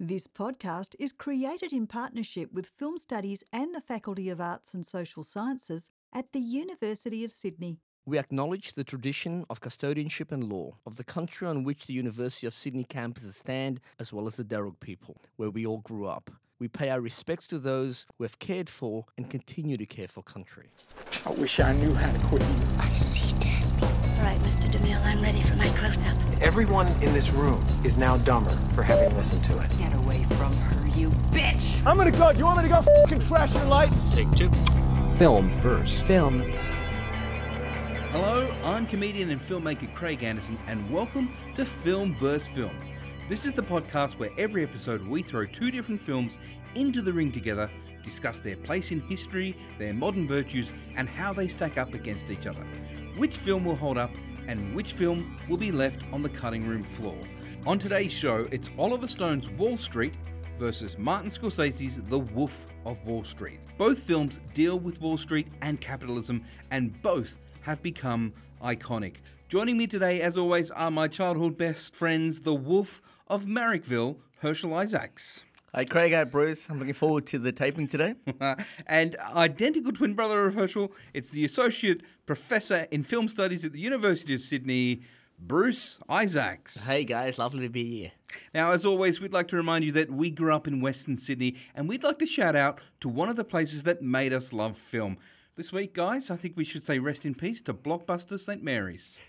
This podcast is created in partnership with Film Studies and the Faculty of Arts and Social Sciences at the University of Sydney. We acknowledge the tradition of custodianship and law of the country on which the University of Sydney campuses stand, as well as the Darug people, where we all grew up. We pay our respects to those who have cared for and continue to care for country. I wish I knew how to quit you. I see dead people. All right, Mr. DeMille, I'm ready for my close-up. Everyone in this room is now dumber for having listened to it. Get away from her, you bitch! I'm gonna go. You want me to go fucking trash your lights? Take two. Film verse. Film. Hello, I'm comedian and filmmaker Craig Anderson, and welcome to Film vs. Film. This is the podcast where every episode we throw two different films into the ring together, discuss their place in history, their modern virtues, and how they stack up against each other. Which film will hold up, and which film will be left on the cutting room floor. On today's show, it's Oliver Stone's Wall Street versus Martin Scorsese's The Wolf of Wall Street. Both films deal with Wall Street and capitalism, and both have become iconic. Joining me today, as always, are my childhood best friends, the Wolf of Marrickville, Herschel Isaacs. Hi, Craig. Hi, Bruce. I'm looking forward to the taping today. and identical twin brother of Herschel, it's the Associate Professor in Film Studies at the University of Sydney, Bruce Isaacs. Hey, guys. Lovely to be here. Now, as always, we'd like to remind you that we grew up in Western Sydney, and we'd like to shout out to one of the places that made us love film. This week, guys, I think we should say rest in peace to Blockbuster St. Mary's.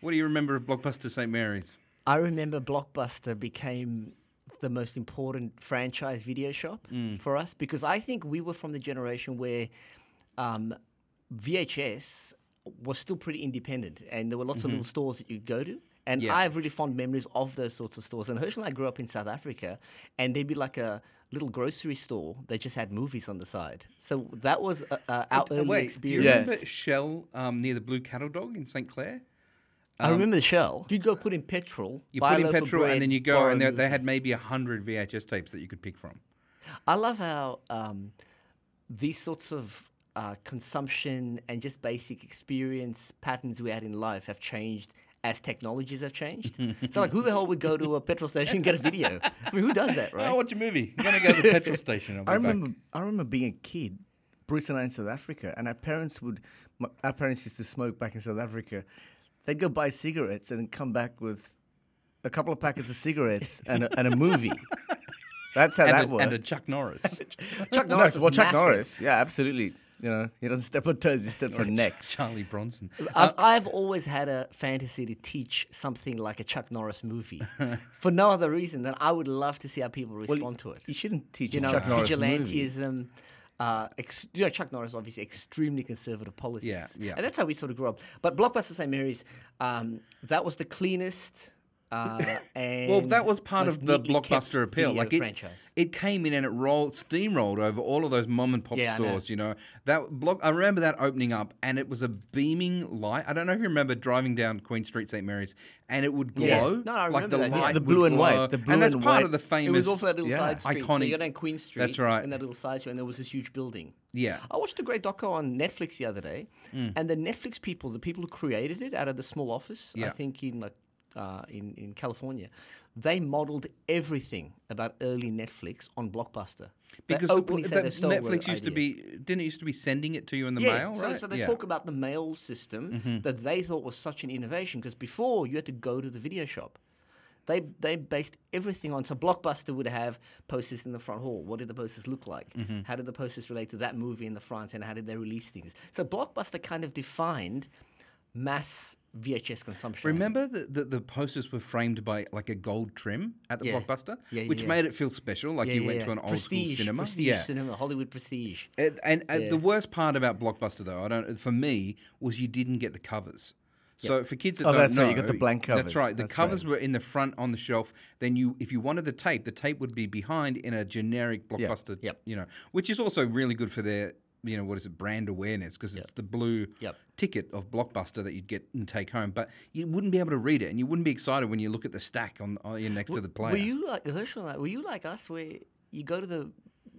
What do you remember of Blockbuster St. Mary's? I remember Blockbuster became the most important franchise video shop for us because I think we were from the generation where um, VHS was still pretty independent and there were lots of little stores that you'd go to. And Yeah. I have really fond memories of those sorts of stores. And Herschel and I grew up in South Africa, and there'd be like a little grocery store that just had movies on the side. So that was uh, uh, our Uh, early Wait, do you experience. remember Shell um, near the Blue Cattle Dog in St. Clair? I remember the shell. You'd go put in petrol. You buy put in petrol bread, and then you go, and they, they had maybe a hundred VHS tapes that you could pick from. I love how um, these sorts of uh, consumption and just basic experience patterns we had in life have changed as technologies have changed. so, like, who the hell would go to a petrol station and get a video? I mean, who does that, right? Oh, watch a movie. I'm gonna go to the petrol station. I'll be I back. remember, I remember being a kid, Bruce and I in South Africa, and our parents would, my, our parents used to smoke back in South Africa. They'd go buy cigarettes and come back with a couple of packets of cigarettes and a, and a movie. That's how and, that a, worked. and a Chuck Norris. Chuck no, Norris well, was Chuck massive. Norris, yeah, absolutely. You know, he doesn't step on toes; he steps on necks. Charlie Bronson. I've, uh, I've always had a fantasy to teach something like a Chuck Norris movie for no other reason than I would love to see how people respond to it. You shouldn't teach you a know, Chuck Norris movie. Uh, ex- you know, Chuck Norris obviously extremely conservative politics. Yeah, yeah. And that's how we sort of grew up. But Blockbuster St. Mary's, um, that was the cleanest. Uh, and Well, that was part of the blockbuster appeal. Like it, franchise. it came in and it rolled, steamrolled over all of those mom and pop Yeah, I know. stores. You know that block. I remember that opening up, and it was a beaming light. I don't know if you remember driving down Queen Street, St Mary's, and it would glow. Yeah. No, I like remember the that, yeah. light, The blue and white, the blue and that's and part white. of the famous. It was also that little yeah, side street. So you go down Queen Street. That's right. And that little side street, and there was this huge building. Yeah. I watched a great doco on Netflix the other day, Mm. and the Netflix people, the people who created it out of the small office, I think in like uh, in in California, they modeled everything about early Netflix on Blockbuster. Because openly well, said that they stole the Netflix used to be didn't it used to be sending it to you in the yeah, mail, so, right? so they yeah. Mm-hmm. talk about the mail system that they thought was such an innovation because before you had to go to the video shop. They they based everything on so Blockbuster would have posters in the front hall. What did the posters look like? Mm-hmm. How did the posters relate to that movie in the front, and how did they release things? So Blockbuster kind of defined mass VHS consumption. Remember that the, the posters were framed by like a gold trim at the Yeah. Blockbuster, Yeah, yeah, which yeah. made it feel special, like Yeah, you yeah, went yeah. to an old prestige, school cinema. Prestige yeah. cinema, Hollywood prestige. And, and, and Yeah. the worst part about Blockbuster, though, I don't. For me, was you didn't get the covers. So for kids that Oh, don't that's know, right, you got the blank covers. That's covers. right. The That's covers right. were in the front on the shelf. Then you, if you wanted the tape, the tape would be behind in a generic Blockbuster. Yep. You know, which is also really good for their, you know, what is it, brand awareness because it's the blue Yep. ticket of Blockbuster that you'd get and take home. But you wouldn't be able to read it, and you wouldn't be excited when you look at the stack on, uh, on next to the player. Were you like Herschel? Like, were you like us, where you go to the,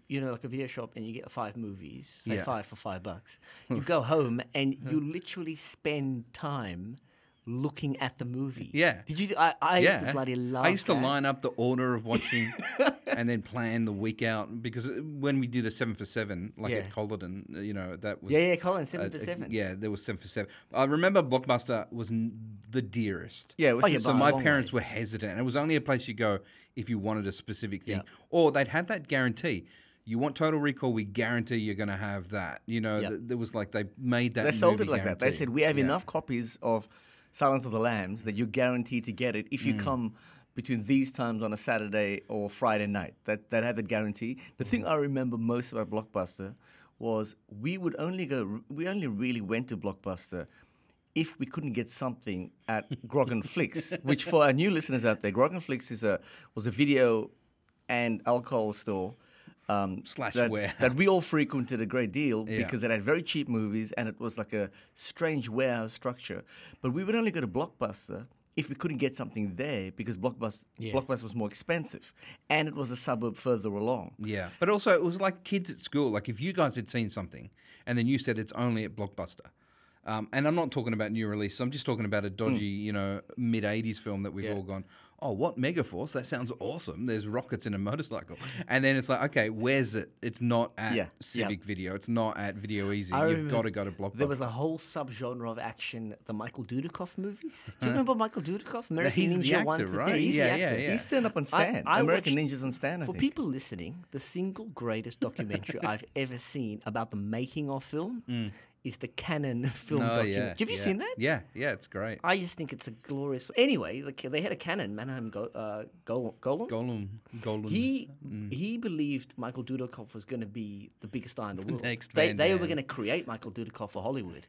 you know, like a video shop and you get five movies, say Yeah. five for five bucks. You go home and you literally spend time looking at the movie. Yeah. Did you? I, I yeah. used to bloody love. I used to line up the order of watching and then plan the week out because uh, when we did a seven for seven, like Yeah. at Colyton, uh, you know, that was. Yeah, yeah, Colin, seven uh, for seven. Yeah, there was seven for seven. I remember Blockbuster was n- the dearest. Yeah, it was Oh, yeah, So my parents way. were hesitant. It was only a place you go if you wanted a specific thing, or they'd have that guarantee. You want Total Recall? We guarantee you're going to have that. You know, Yeah. th- there was like they made that. They sold it like that. They said we have Yeah. enough copies of Silence of the Lambs that you're guaranteed to get it if Mm. you come between these times on a Saturday or Friday night. That that had the guarantee. The Mm. thing I remember most about Blockbuster was we would only go. We only really went to Blockbuster. If we couldn't get something at Grog and Flicks, which for our new listeners out there, Grog and Flicks is a was a video and alcohol store um, Slash that, warehouse. that we all frequented a great deal Yeah. because it had very cheap movies and it was like a strange warehouse structure. But we would only go to Blockbuster if we couldn't get something there because Blockbuster, Blockbuster was more expensive and it was a suburb further along. Yeah, but also it was like kids at school. Like if you guys had seen something and then you said it's only at Blockbuster, um, and I'm not talking about new release. I'm just talking about a dodgy, you know, mid '80s film that we've all gone, oh, what Megaforce? That sounds awesome. There's rockets in a motorcycle, and then it's like, okay, where's it? It's not at Yeah. Civic Video. It's not at Video Easy. I You've got to go to Blockbuster. There was a whole subgenre of action, the Michael Dudikoff movies. Do you remember Michael Dudikoff? American he's the Ninja 1 actor, to right? He's Yeah, the yeah, yeah. He's turned up on Stan. I American watched- Ninjas on Stan, I For think. people listening, the single greatest documentary I've ever seen about the making of film mm. Is the Canon film Mm. oh, documentary. yeah, Have you yeah. seen that? Yeah, yeah, it's great. I just think it's a glorious. Anyway, like they had a Canon, Menahem Go, uh, Golem. Golem? Gollum. He he believed Michael Dudikoff was going to be the biggest star in the world. next they they were going to create Michael Dudikoff for Hollywood.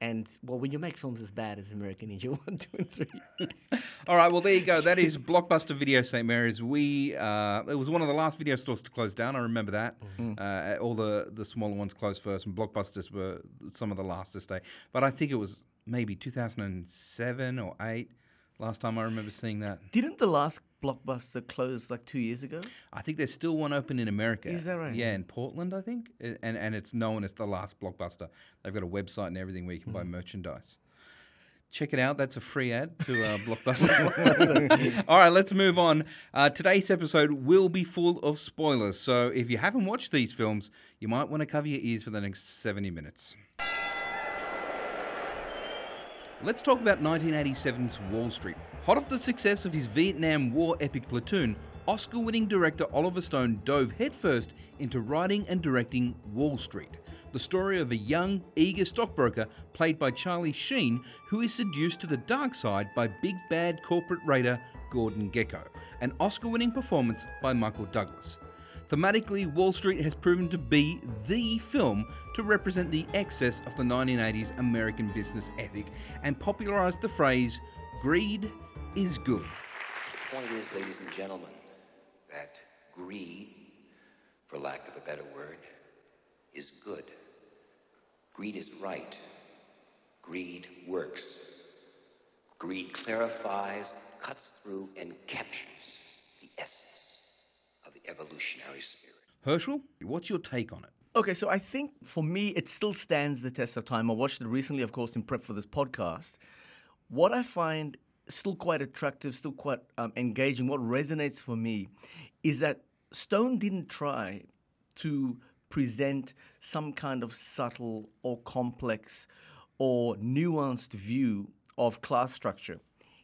And well, when you make films as bad as American Ninja One, Two, and Three, All right, well there you go. That is Blockbuster Video St Mary's. We uh, it was one of the last video stores to close down. I remember that. Uh, all the the smaller ones closed first, and Blockbusters were some of the last to stay. But I think it was maybe 2007 or eight last time I remember seeing that. Didn't the last Blockbuster closed like two years ago? I think there's still one open in America. Is that right? Yeah, in Portland, I think, and and it's known as the last Blockbuster. They've got a website and everything where you can buy merchandise. Check it out. That's a free ad to uh, Blockbuster. All right, let's move on. Uh, today's episode will be full of spoilers, so if you haven't watched these films, you might want to cover your ears for the next 70 minutes. Let's talk about 1987's Wall Street. Hot off the success of his Vietnam War epic Platoon, Oscar winning director Oliver Stone dove headfirst into writing and directing Wall Street, the story of a young, eager stockbroker played by Charlie Sheen who is seduced to the dark side by big bad corporate raider Gordon Gekko, an Oscar winning performance by Michael Douglas. Thematically, Wall Street has proven to be the film to represent the excess of the 1980s American business ethic and popularized the phrase, greed is good. The point is, ladies and gentlemen, that greed, for lack of a better word, is good. Greed is right. Greed works. Greed clarifies, cuts through, and captures the essence of the evolutionary spirit. Herschel, what's your take on it? Okay, so I think for me, it still stands the test of time. I watched it recently, of course, in prep for this podcast. What I find still quite attractive, still quite um, engaging, what resonates for me is that Stone didn't try to present some kind of subtle or complex or nuanced view of class structure.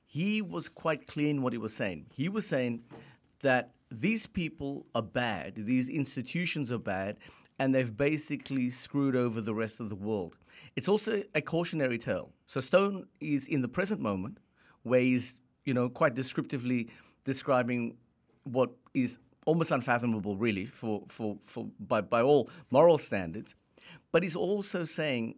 He was quite clear in what he was saying. He was saying that these people are bad, these institutions are bad, and they've basically screwed over the rest of the world. It's also a cautionary tale. So Stone is in the present moment, he's, you know, quite descriptively describing what is almost unfathomable, really, for, for, for by, by all moral standards. But he's also saying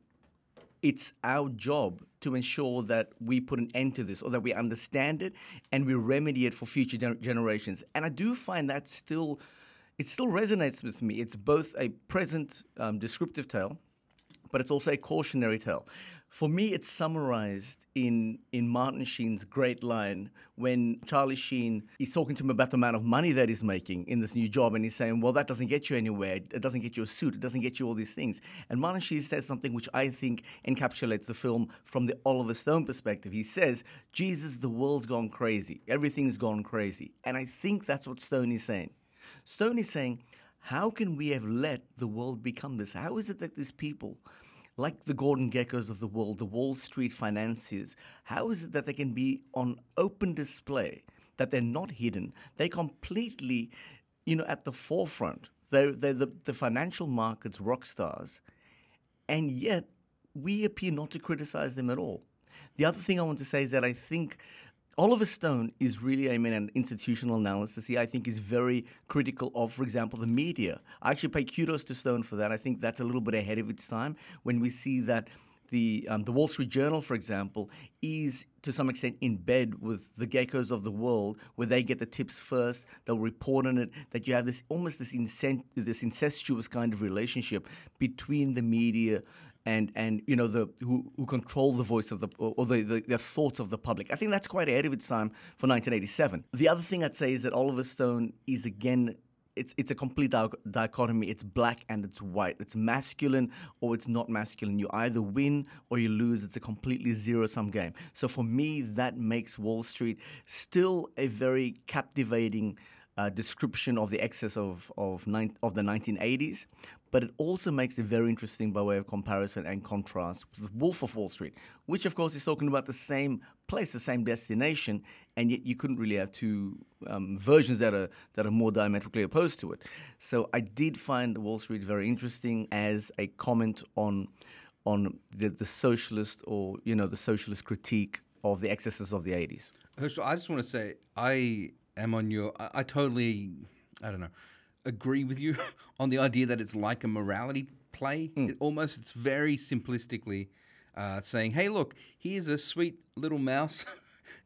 it's our job to ensure that we put an end to this or that we understand it and we remedy it for future gener- generations. And I do find that still, it still resonates with me. It's both a present um, descriptive tale, but it's also a cautionary tale. For me, it's summarized in, in Martin Sheen's great line when Charlie Sheen is talking to him about the amount of money that he's making in this new job. And he's saying, Well, that doesn't get you anywhere. It doesn't get you a suit. It doesn't get you all these things. And Martin Sheen says something which I think encapsulates the film from the Oliver Stone perspective. He says, Jesus, the world's gone crazy. Everything's gone crazy. And I think that's what Stone is saying. Stone is saying, How can we have let the world become this? How is it that these people like the Gordon Gekkos of the world, the Wall Street financiers, how is it that they can be on open display, that they're not hidden? They're completely, you know, at the forefront. They're, they're the, the financial markets rock stars, and yet we appear not to criticize them at all. The other thing I want to say is that I think Oliver Stone is really, I mean, an institutional analysis. He, I think, is very critical of, for example, the media. I actually pay kudos to Stone for that. I think that's a little bit ahead of its time when we see that the um, the Wall Street Journal, for example, is to some extent in bed with the gekkos of the world, where they get the tips first. They'll report on it. That you have this almost this incent- this incestuous kind of relationship between the media and and you know the who, who control the voice of the or the, the, the thoughts of the public. I think that's quite ahead of its time for 1987. The other thing I'd say is that Oliver Stone is again. It's, it's a complete dichotomy. It's black and it's white. It's masculine or it's not masculine. You either win or you lose. It's a completely zero sum game. So for me, that makes Wall Street still a very captivating uh, description of the excess of of, nine, of the 1980s, but it also makes it very interesting by way of comparison and contrast with Wolf of Wall Street, which of course is talking about the same place, the same destination, and yet you couldn't really have two um, versions that are that are more diametrically opposed to it. So I did find Wall Street very interesting as a comment on on the, the socialist or you know the socialist critique of the excesses of the 80s. Herschel, I just want to say I am on your. I, I totally, I don't know, agree with you on the idea that it's like a morality play. It almost, it's very simplistically uh, saying, "Hey, look, here's a sweet little mouse."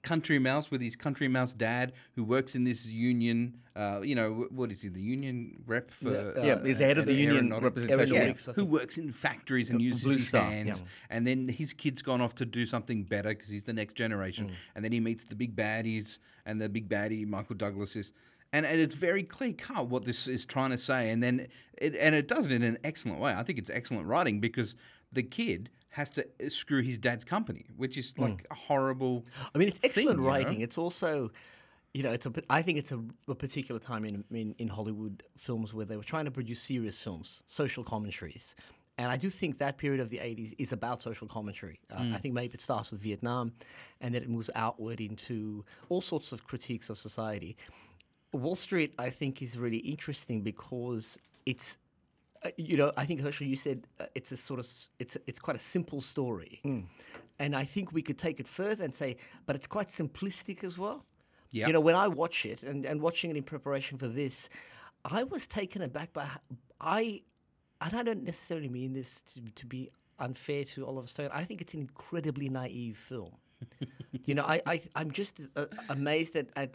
Country mouse with his country mouse dad who works in this union. Uh, you know what is he? The union rep for Yeah, yeah, he's the head of the union aeronautic- representation. Yeah, Aeronautics, who works in factories and uses Blue his Star, hands. yeah. And then his kid's gone off to do something better because he's the next generation. Mm. And then he meets the big baddies, and the big baddie Michael Douglas is. And, and it's very clear cut what this is trying to say, and then it, and it does it in an excellent way. I think it's excellent writing because the kid has to screw his dad's company, which is like a horrible. I mean, it's thing, excellent you know? writing. It's also, you know, it's a. I think it's a, a particular time in, in in Hollywood films where they were trying to produce serious films, social commentaries. And I do think that period of the 80s is about social commentary. Uh, Mm. I think maybe it starts with Vietnam and then it moves outward into all sorts of critiques of society. Wall Street, I think, is really interesting because it's, uh, you know, I think Herschel, you said uh, it's a sort of, it's it's quite a simple story, and I think we could take it further and say, but it's quite simplistic as well. Yep. You know, when I watch it and, and watching it in preparation for this, I was taken aback by I, and I don't necessarily mean this to, to be unfair to Oliver Stone. I think it's an incredibly naive film. you know, I, I I'm just uh, amazed at, at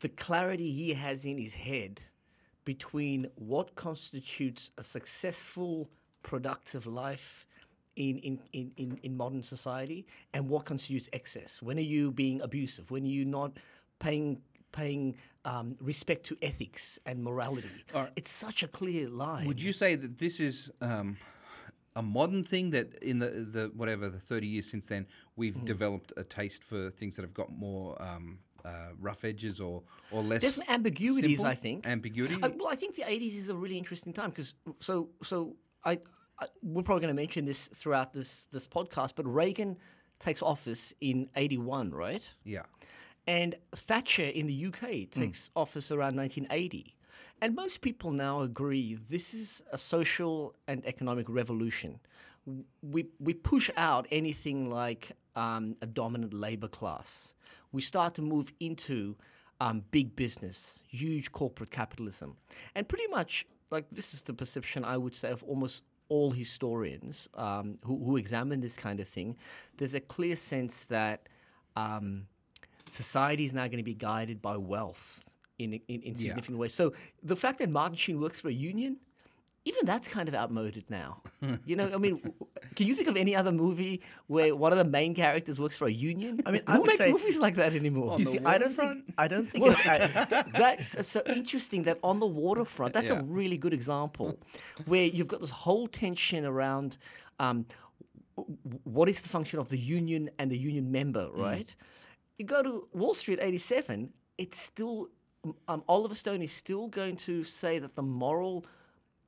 the clarity he has in his head between what constitutes a successful, productive life in, in, in, in, in modern society and what constitutes excess. When are you being abusive? When are you not paying paying um, respect to ethics and morality? It's such a clear line. Would you say that this is um, a modern thing that in the the whatever the thirty years since then we've Mm-hmm. developed a taste for things that have got more um, uh, rough edges or or less Definitely ambiguities, simple? I think. ambiguity. I, well, I think the '80s is a really interesting time because so so I, I we're probably going to mention this throughout this this podcast, but Reagan takes office in '81, right? yeah, And Thatcher in the UK takes office around 1980. And most people now agree this is a social and economic revolution. We, we push out anything like um, a dominant labor class. We start to move into um, big business, huge corporate capitalism. And pretty much, like, this is the perception I would say of almost all historians um, who, who examine this kind of thing. There's a clear sense that. Um, society is now going to be guided by wealth in in, in significant ways. So the fact that Martin Sheen works for a union even that's kind of outmoded now. you know, I mean, can you think of any other movie where one of the main characters works for a union? I mean, who I would makes say- movies like that anymore? You see, I don't think I don't think it's, I, that's so interesting that on the waterfront, that's Yeah. a really good example where you've got this whole tension around um, w- w- what is the function of the union and the union member, right? You go to Wall Street 87, it's still, um, Oliver Stone is still going to say that the moral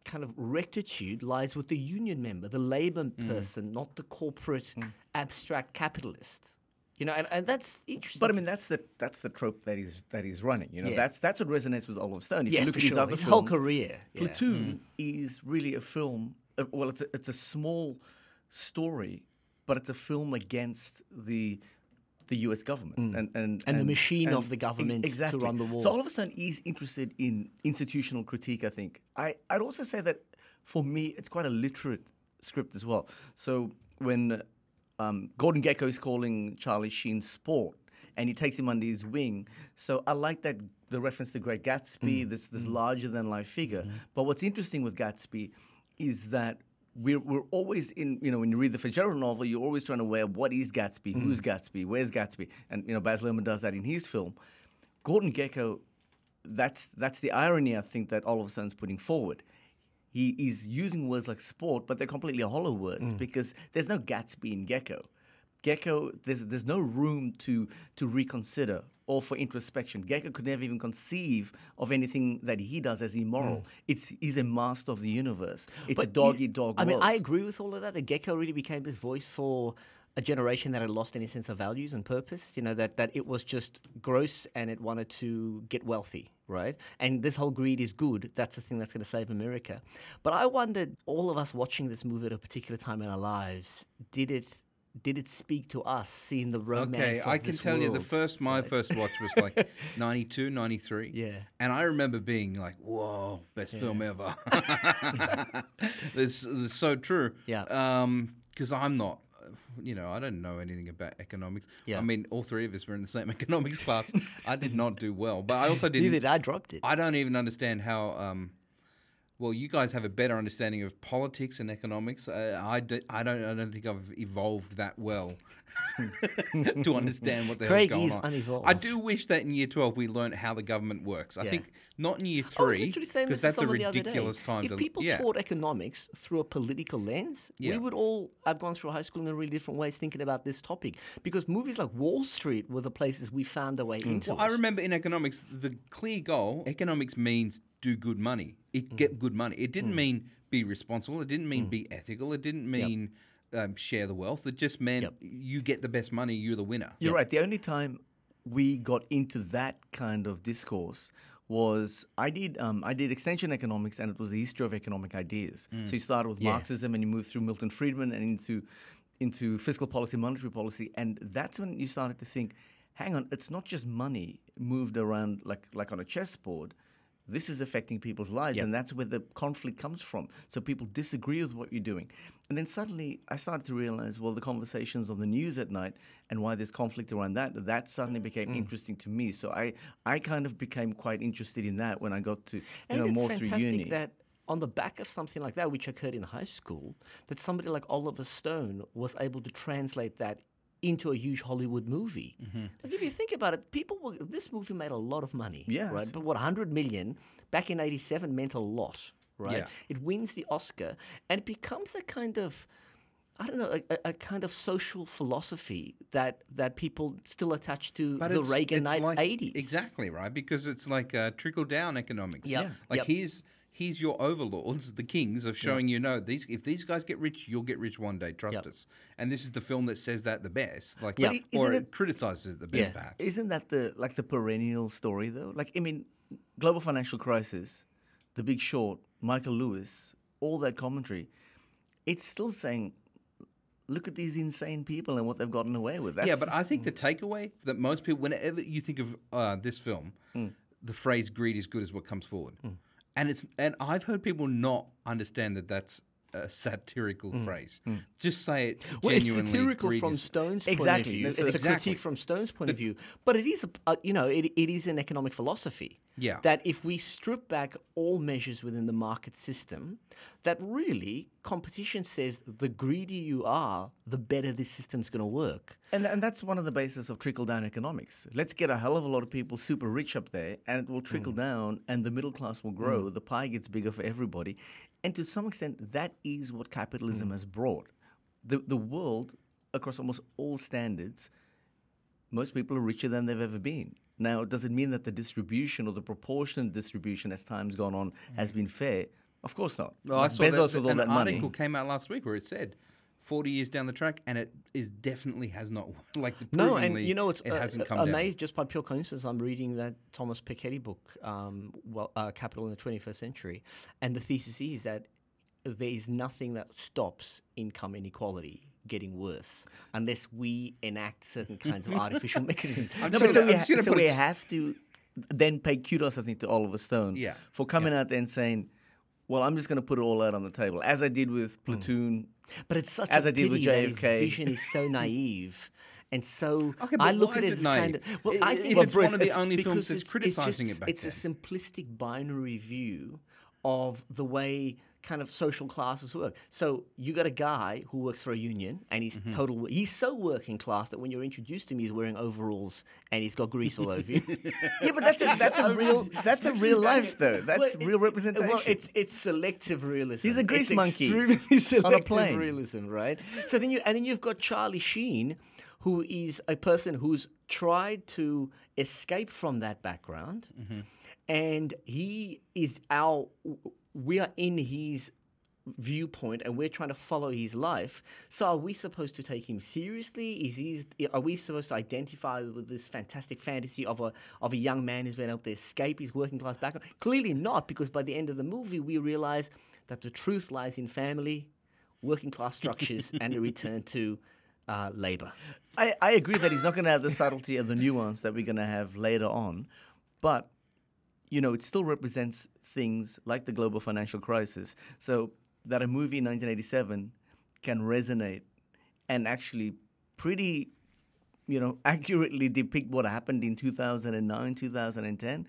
kind of rectitude lies with the union member, the labor mm. person, not the corporate mm. abstract capitalist. You know, and, and that's interesting. But I mean, that's the that's the trope that he's that he's running. You know, Yeah. that's that's what resonates with Oliver Stone. If yeah, you look at his other His whole films, career. yeah. Platoon mm. is really a film. Uh, well, it's a, it's a small story, but it's a film against the the U.S. government mm. and and, And the machine of the government exactly. to run the world So all of a sudden, he's interested in institutional critique. I think. I I'd also say that for me, it's quite a literate script as well. So when um, Gordon Gekko is calling Charlie Sheen sport, and he takes him under his wing. So I like that the reference to Great Gatsby, mm. this this mm. larger than life figure. Mm-hmm. But what's interesting with Gatsby is that we're, we're always in, you know, when you read the Fitzgerald novel, you're always trying to up what is Gatsby, hmm. who's Gatsby, where's Gatsby? And, you know, Baz Luhrmann does that in his film. Gordon Gekko, that's, that's the irony, I think, that Oliver Stone's putting forward. He is using words like sport, but they're completely hollow words hmm. because there's no Gatsby in Gekko. Gekko, there's there's no room to to reconsider or for introspection. Gekko could never even conceive of anything that he does as immoral. Hmm. It's he's a master of the universe. It's a But dog you- eat dog I mean. I agree with all of that. The gekko really became this voice for a generation that had lost any sense of values and purpose. You know that that it was just gross and it wanted to get wealthy, right? And this whole greed is good. That's the thing that's going to save America. But I wondered, all of us watching this movie at a particular time in our lives, did it? Did it speak to us, seeing the romance? Okay, I can tell you the first my right? first watch was like 92, 93. Yeah. And I remember being like, "Whoa, best film ever." this, this is so true. Yeah. Um, because I'm not, you know, I don't know anything about economics. Yeah. I mean, all three of us were in the same economics class. I did not do well, but I also didn't. Neither did I. Dropped it. I don't even understand how. Um, well, you guys have a better understanding of politics and economics. Uh, I, do, I don't. I don't think I've evolved that well to understand what the Craig hell's going on. unevolved. I do wish that in year twelve we learned how the government works. I Yeah. think not in year three because that's a someone the other day. ridiculous time If to. people yeah. taught economics through a political lens, Yeah. we would all have gone through high school in a really different ways thinking about this topic. Because movies like Wall Street were the places we found our way into. Mm. Well, I remember in economics, the clear goal, economics means do good money. It Mm. get good money. It didn't mean be responsible. It didn't mean be ethical. It didn't mean um, share the wealth. It just meant Yep. you get the best money, you're the winner. You're right. The only time we got into that kind of discourse was I did um, I did extension economics and it was the history of economic ideas. So you started with Marxism and you moved through Milton Friedman and into into fiscal policy, monetary policy, and that's when you started to think, hang on, it's not just money moved around like like on a chessboard. This is affecting people's lives, and that's where the conflict comes from. So people disagree with what you're doing. And then suddenly I started to realize, well, the conversations on the news at night and why there's conflict around that, that suddenly became Mm. interesting to me. So I, I kind of became quite interested in that when I got to, you And know, it's more through fantastic uni. that on the back of something like that, which occurred in high school, that somebody like Oliver Stone was able to translate that into a huge Hollywood movie. Mm-hmm. Like if you think about it, people were this movie made a lot of money. Yeah, Right. But what 100 million back in 87 meant a lot, right? Yeah. It wins the Oscar and it becomes a kind of I don't know, a, a- kind of social philosophy that, that people still attach to the it's- Reaganite it's like- 80s. Exactly right, because it's like uh, trickle down economics. Yep. Yeah. Like Yep. here's here's your overlords, the kings, of showing you know these if these guys get rich, you'll get rich one day. Trust Yep. us. And this is the film that says that the best. Like, But or it, it- criticizes it the best, Yeah. perhaps. Isn't that the like the perennial story though? Like I mean, global financial crisis, The Big Short, Michael Lewis, all that commentary, it's still saying, look at these insane people and what they've gotten away with. That's yeah, but I think the takeaway that most people, whenever you think of uh, this film, the phrase "greed is good" is what comes forward, and it's and I've heard people not understand that that's a satirical mm. phrase. Mm. Just say it Well, it's satirical greed from is- Stone's point Exactly. of view. That's It's a exactly. critique from Stone's point of view, but it is a uh, you know it, it is an economic philosophy. Yeah. That if we strip back all measures within the market system, that really competition says the greedier you are, the better this system's going to work. And, and that's one of the basis of trickle down economics. Let's get a hell of a lot of people super rich up there, and it will trickle mm. down, and the middle class will grow. The pie gets bigger for everybody. And to some extent, that is what capitalism mm. has brought. The, the world, across almost all standards, most people are richer than they've ever been. Now, does it mean that the distribution or the proportionate distribution as time's gone on has mm. been fair? Of course not. Well, I saw Bezos that, with all an that article money. came out last week where it said 40 years down the track, and it is definitely has not like the No, and you know it's it uh, hasn't uh, come down. amazed just by pure coincidence. I'm reading that Thomas Piketty book, um, well, uh, Capital in the 21st Century, and the thesis is that there is nothing that stops income inequality getting worse unless we enact certain kinds of artificial mechanisms. I'm No, but so we, ha- so we have to then pay kudos, I think, to Oliver Stone Yeah. for coming out there and saying, well, I'm just going to put it all out on the table, as I did with hmm. Platoon. But it's such As a I did with pity that his vision is so naive. And so Okay, I look at it it as kind naive? of well, I- I if think it's one of the it's only films that's it's- it's criticising just- it back It's then. a simplistic binary view of the way kind of social classes work. So you got a guy who works for a union, and he's Mm-hmm. total. He's so working class that when you're introduced to him, he's wearing overalls and he's got grease all over you. Yeah, but that's a, that's a real that's a real life though. That's Well, it- real representation. Well, it's it's selective realism. He's a grease It's monkey extremely selective plane. realism, right? So then you and then you've got Charlie Sheen, who is a person who's tried to escape from that background, Mm-hmm. and he is our. We are in his viewpoint and we're trying to follow his life. So are we supposed to take him seriously? Is he are we supposed to identify with this fantastic fantasy of a of a young man who's been able to escape his working class background? Clearly not, because by the end of the movie we realize that the truth lies in family, working class structures, and a return to uh, labor. I, I agree that he's not going to have the subtlety or the nuance that we're going to have later on, but you know, it still represents things like the global financial crisis. So that a movie in 1987 can resonate and actually pretty, you know, accurately depict what happened in 2009, 2010.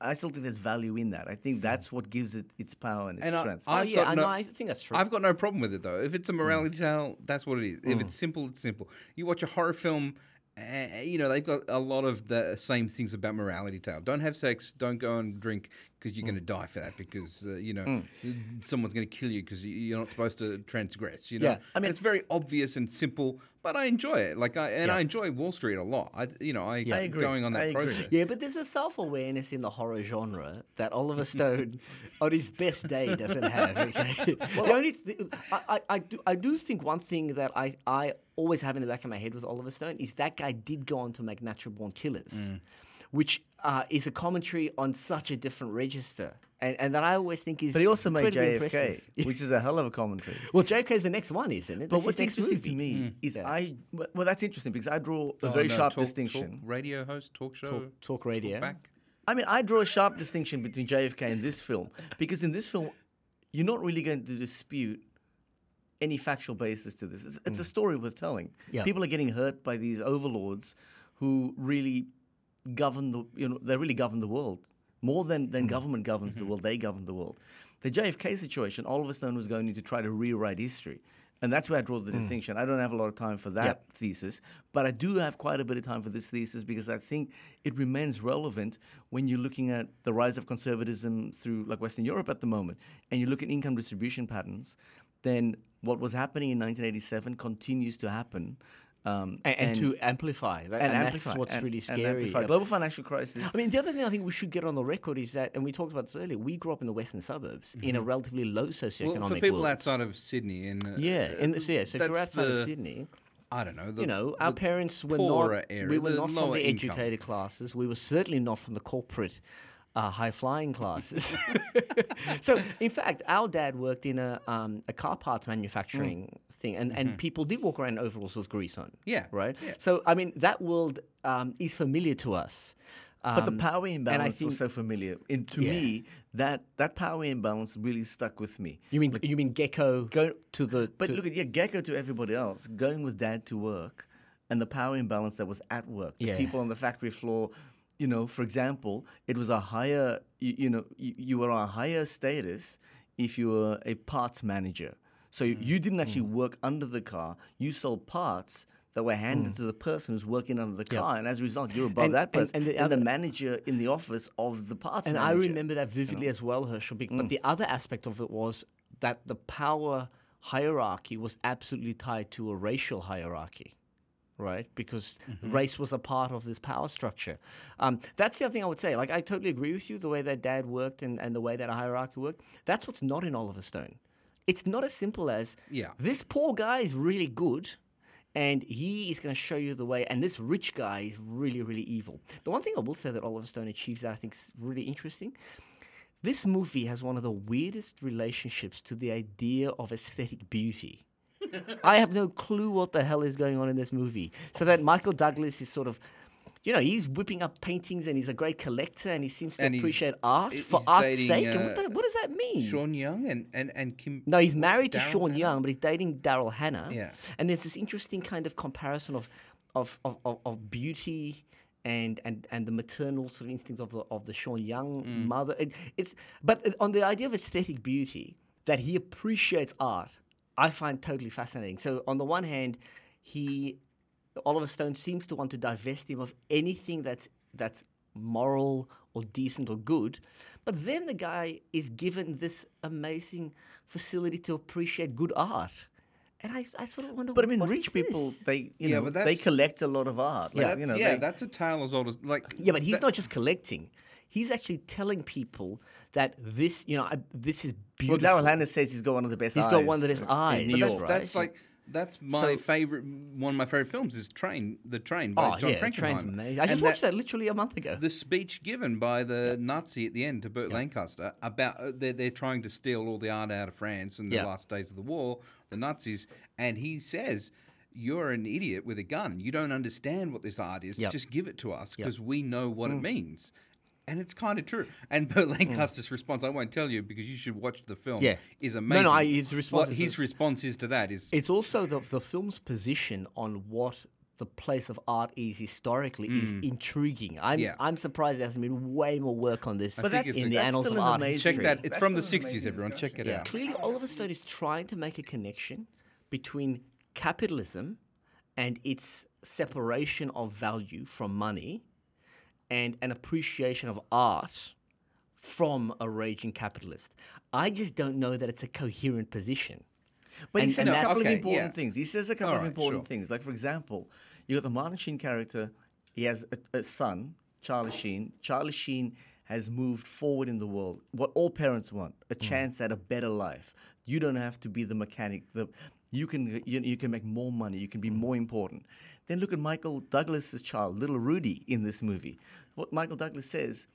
I still think there's value in that. I think that's what gives it its power and its And strength. Oh I've yeah, got I, no- know, I think that's true. I've got no problem with it though. If it's a morality mm. tale, that's what it is. If mm. it's simple, it's simple. You watch a horror film, uh, you know they've got a lot of the same things about morality tale. Don't have sex. Don't go and drink because you're going to mm. die for that. Because uh, you know mm. someone's going to kill you because you're not supposed to transgress. You know, Yeah, I mean it's very obvious and simple, but I enjoy it. Like I and I enjoy Wall Street a lot. I you know I, I agree. going on that I agree. process. Yeah, but there's a self awareness in the horror genre that Oliver Stone, on his best day, doesn't have. Okay? the only th- I, I, I, do, I do think one thing that I, I always have in the back of my head with Oliver Stone is that guy did go on to make Natural Born Killers, mm. which uh, is a commentary on such a different register. And, and that I always think is. but he also made JFK, impressive. which is a hell of a commentary. well, JFK is the next one, isn't it? But That's what's his interesting movie. to me is Yeah. I well, well, that's interesting because I draw a Oh, very no, sharp talk- distinction. talk radio host, talk show, Talk, talk radio. back. I mean, I draw a sharp distinction between JFK and this film because in this film, you're not really going to dispute any factual basis to this. It's, it's a story worth telling. Yeah. People are getting hurt by these overlords who really govern the you know they really govern the world more than than mm-hmm. government governs the mm-hmm. world. They govern the world. The JFK situation, Oliver Stone was going to try to rewrite history. And that's where I draw the mm. distinction. I don't have a lot of time for that thesis, but I do have quite a bit of time for this thesis because I think it remains relevant when you're looking at the rise of conservatism through like Western Europe at the moment, and you look at income distribution patterns. Then what was happening in 1987 continues to happen, um, And, and, to amplify that. and And, amplify that's what's and- really scary. amplify. Yeah. Global financial crisis. I mean, the other thing I think we should get on the record is that, and we talked about this earlier, we grew up in the western suburbs in a relatively low socioeconomic Mm-hmm. Well, for people world. outside of Sydney and uh, yeah, in the, yeah. So if you're outside the- of Sydney, I don't know. The, you know, our the parents were not. area, we were the not from lower the income. educated classes. We were certainly not from the corporate. Uh, high flying classes. so, in fact, our dad worked in a, um, a car parts manufacturing thing, and, and people did walk around overalls with grease on. Mm-hmm. Yeah, Right? yeah. So, I mean, that world um, is familiar to us. But the Um, power imbalance think- was so familiar. And to Yeah. me, that that power imbalance really stuck with me. You mean you mean gekko Go to the But to- look at yeah, Gekko to everybody else, going with dad to work, and the power imbalance that was at work. The Yeah. people on the factory floor, you know, for example, it was a higher, you, you know, you, you were on a higher status if you were a parts manager. So Mm. you didn't actually work under the car. You sold parts that were handed to the person who's working under the Mm. Yeah. car, and as a result, you're above And- that person and and the the, other- manager in the office of the parts manager. and I remember that vividly as well, Herschel. But the other aspect of it was that the power hierarchy was absolutely tied to a racial hierarchy, right? Because race was a part of this power structure. Um, that's the other thing I would say. Like, I totally agree with you, the way that dad worked and, and the way that a hierarchy worked. That's what's not in Oliver Stone. It's not as simple as Yeah. this poor guy is really good and he is going to show you the way and this rich guy is really really evil the one thing i will say that oliver stone achieves that i think is really interesting this movie has one of the weirdest relationships to the idea of aesthetic beauty i have no clue what the hell is going on in this movie so that michael douglas is sort of you know, he's whipping up paintings and he's a great collector and he seems to And appreciate art for art's dating, sake. and uh, what, the, what does that mean? Sean Young and and and Kim. No, he's married to Daryl Sean Hannah? Young, but he's dating Daryl Hannah. Yeah. And there's this interesting kind of comparison of of, of, of, of beauty and, and and the maternal sort of instinct of the of the Sean Young Mm. mother. It, it's but on the idea of aesthetic beauty that he appreciates art, I find totally fascinating. So on the one hand, he Oliver Stone seems to want to divest him of anything that's that's moral or decent or good. But then the guy is given this amazing facility to appreciate good art. And I, I sort of wonder But I mean, what rich people, this? they you Yeah, know they collect a lot of art. Like, Yeah. you know, yeah, they- that's a tale as old as like. Yeah, but he's that- not just collecting. He's actually telling people that this, you know, I, this is beautiful. well, beautiful. Daryl Hannah says he's got one of the best. He's eyes got one of the best in eyes. New York, that's, right? that's like that's my So- favorite. One of my favorite films is Train, The Train by oh John yeah, Train's Frankenheimer. amazing. I And just watched that, literally a month ago. The speech given by the Nazi at the end to Burt Lancaster about uh, they're, they're trying to steal all the art out of France in the Yeah. last days of the war, the Nazis, and he says. You're an idiot with a gun. You don't understand what this art is. Yep. Just give it to us Yep. because we know what Mm. it means. And it's kind of true. And Burt Lancaster's mm. response, I won't tell you because you should watch the film, Yeah. is amazing. no, I- his response What is- his response is to that is It's also the, the film's position on what the place of art is historically is mm. intriguing. I'm Yeah. I'm surprised there hasn't been way more work on this But that's- in the that's annals still of an art history. check that. It's That's from the 60s, everyone. Check it Yeah. out. Clearly, Oliver Stone is trying to make a connection between capitalism and its separation of value from money and an appreciation of art from a raging capitalist. I just don't know that it's a coherent position. But he says and a couple okay, of important yeah. things. He says a couple All of right, important sure. things. Like, for example, you got the Martin Sheen character. He has a, a son, Charlie Sheen. Charlie Sheen has moved forward in the world. What all parents want: a Mm. chance at a better life. You don't have to be the mechanic. The you can you, you can make more money. You can Mm. be more important. Then look at Michael Douglas's child, little Rudy, in this movie. What Michael Douglas says.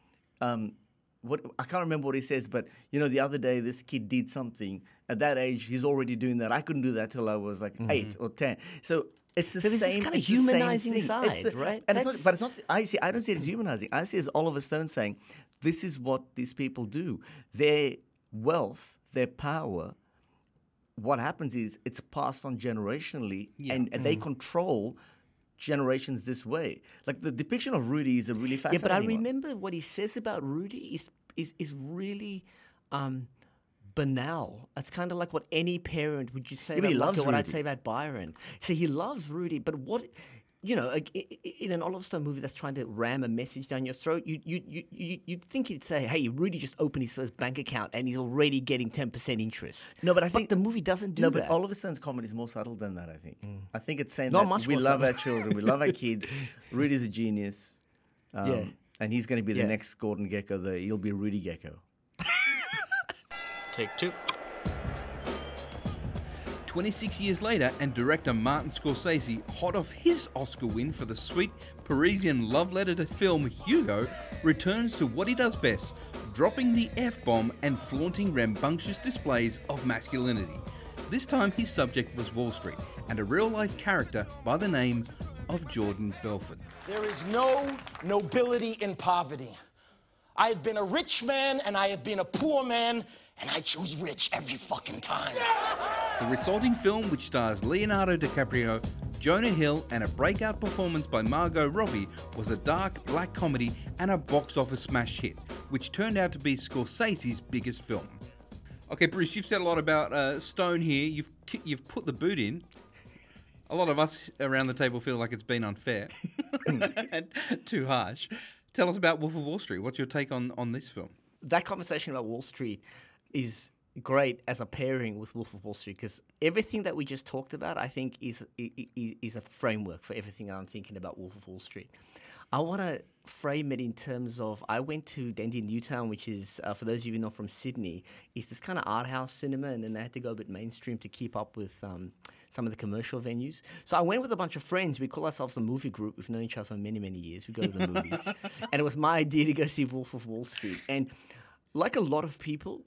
Um, what I can't remember what he says, but you know, the other day this kid did something. At that age, he's already doing that. I couldn't do that till I was like eight or ten. So it's the Mm-hmm. So this same. the same humanizing side, the- right? And it's not, but it's not. I see. I don't see it as humanizing. I see it as Oliver Stone saying, "This is what these people do. Their wealth, their power." What happens is it's passed on generationally, and, and Mm. they control generations this way. Like the depiction of Rudy is a really fascinating. Yeah, but I one. remember what he says about Rudy is is is really um, banal. It's kind of like what any parent would you say Yeah, about he loves what I'd say about Byron. So he loves Rudy, but what you know, like, i- i- in an Oliver Stone movie that's trying to ram a message down your throat, you you you you you'd think he'd say, "Hey, Rudy just opened his first bank account and he's already getting ten percent interest." No, but I think the movie doesn't do no, that. but Oliver Stone's comedy is more subtle than that. I think. I think it's saying Not that much we love subtle. our children, we love our kids. Rudy's a genius. Um, Yeah. And he's going to be the Yeah. next Gordon Gekko. The he'll be Rudy Gekko. Take two. 26 years later, and director Martin Scorsese, hot off his Oscar win for the sweet Parisian love letter to film Hugo, returns to what he does best dropping the F bomb and flaunting rambunctious displays of masculinity. This time, his subject was Wall Street and a real life character by the name of Jordan Belfort. There is no nobility in poverty. I have been a rich man and I have been a poor man, and I choose rich every fucking time. The resulting film, which stars Leonardo DiCaprio, Jonah Hill, and a breakout performance by Margot Robbie, was a dark black comedy and a box office smash hit, which turned out to be Scorsese's biggest film. Okay, Bruce, you've said a lot about uh, Stone here. You've you've put the boot in. A lot of us around the table feel like it's been unfair and too harsh. Tell us about Wolf of Wall Street. What's your take on, on this film? that conversation about Wall Street is great as a pairing with Wolf of Wall Street because everything that we just talked about, I think, is i- i- is a framework for everything I'm thinking about Wolf of Wall Street. I want to frame it in terms of I went to Dendy Newtown, which is uh, for those of you not from Sydney, is this kind of art house cinema, and then they had to go a bit mainstream to keep up with um, some of the commercial venues. So I went with a bunch of friends. We call ourselves a movie group. We've known each other for many many years. We go to the movies, and it was my idea to go see Wolf of Wall Street. And like a lot of people,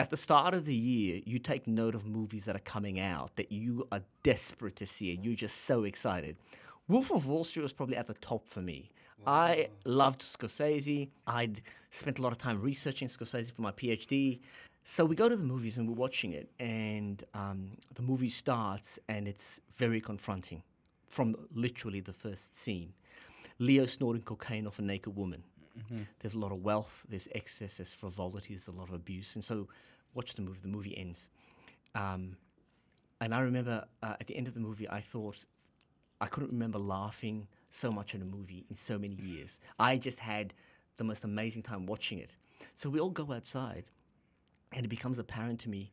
at the start of the year, you take note of movies that are coming out that you are desperate to see and you're just so excited. Wolf of Wall Street was probably at the top for me. I loved Scorsese. I'd spent a lot of time researching Scorsese for my PhD. So we go to the movies and we're watching it, and um, the movie starts and it's very confronting from literally the first scene. Leo snorting cocaine off a naked woman. There's a lot of wealth, there's excess, there's frivolity, there's a lot of abuse. And so, watch the movie. The movie ends. Um, and I remember uh, at the end of the movie, I thought I couldn't remember laughing so much in a movie in so many years. I just had the most amazing time watching it. So we all go outside, and it becomes apparent to me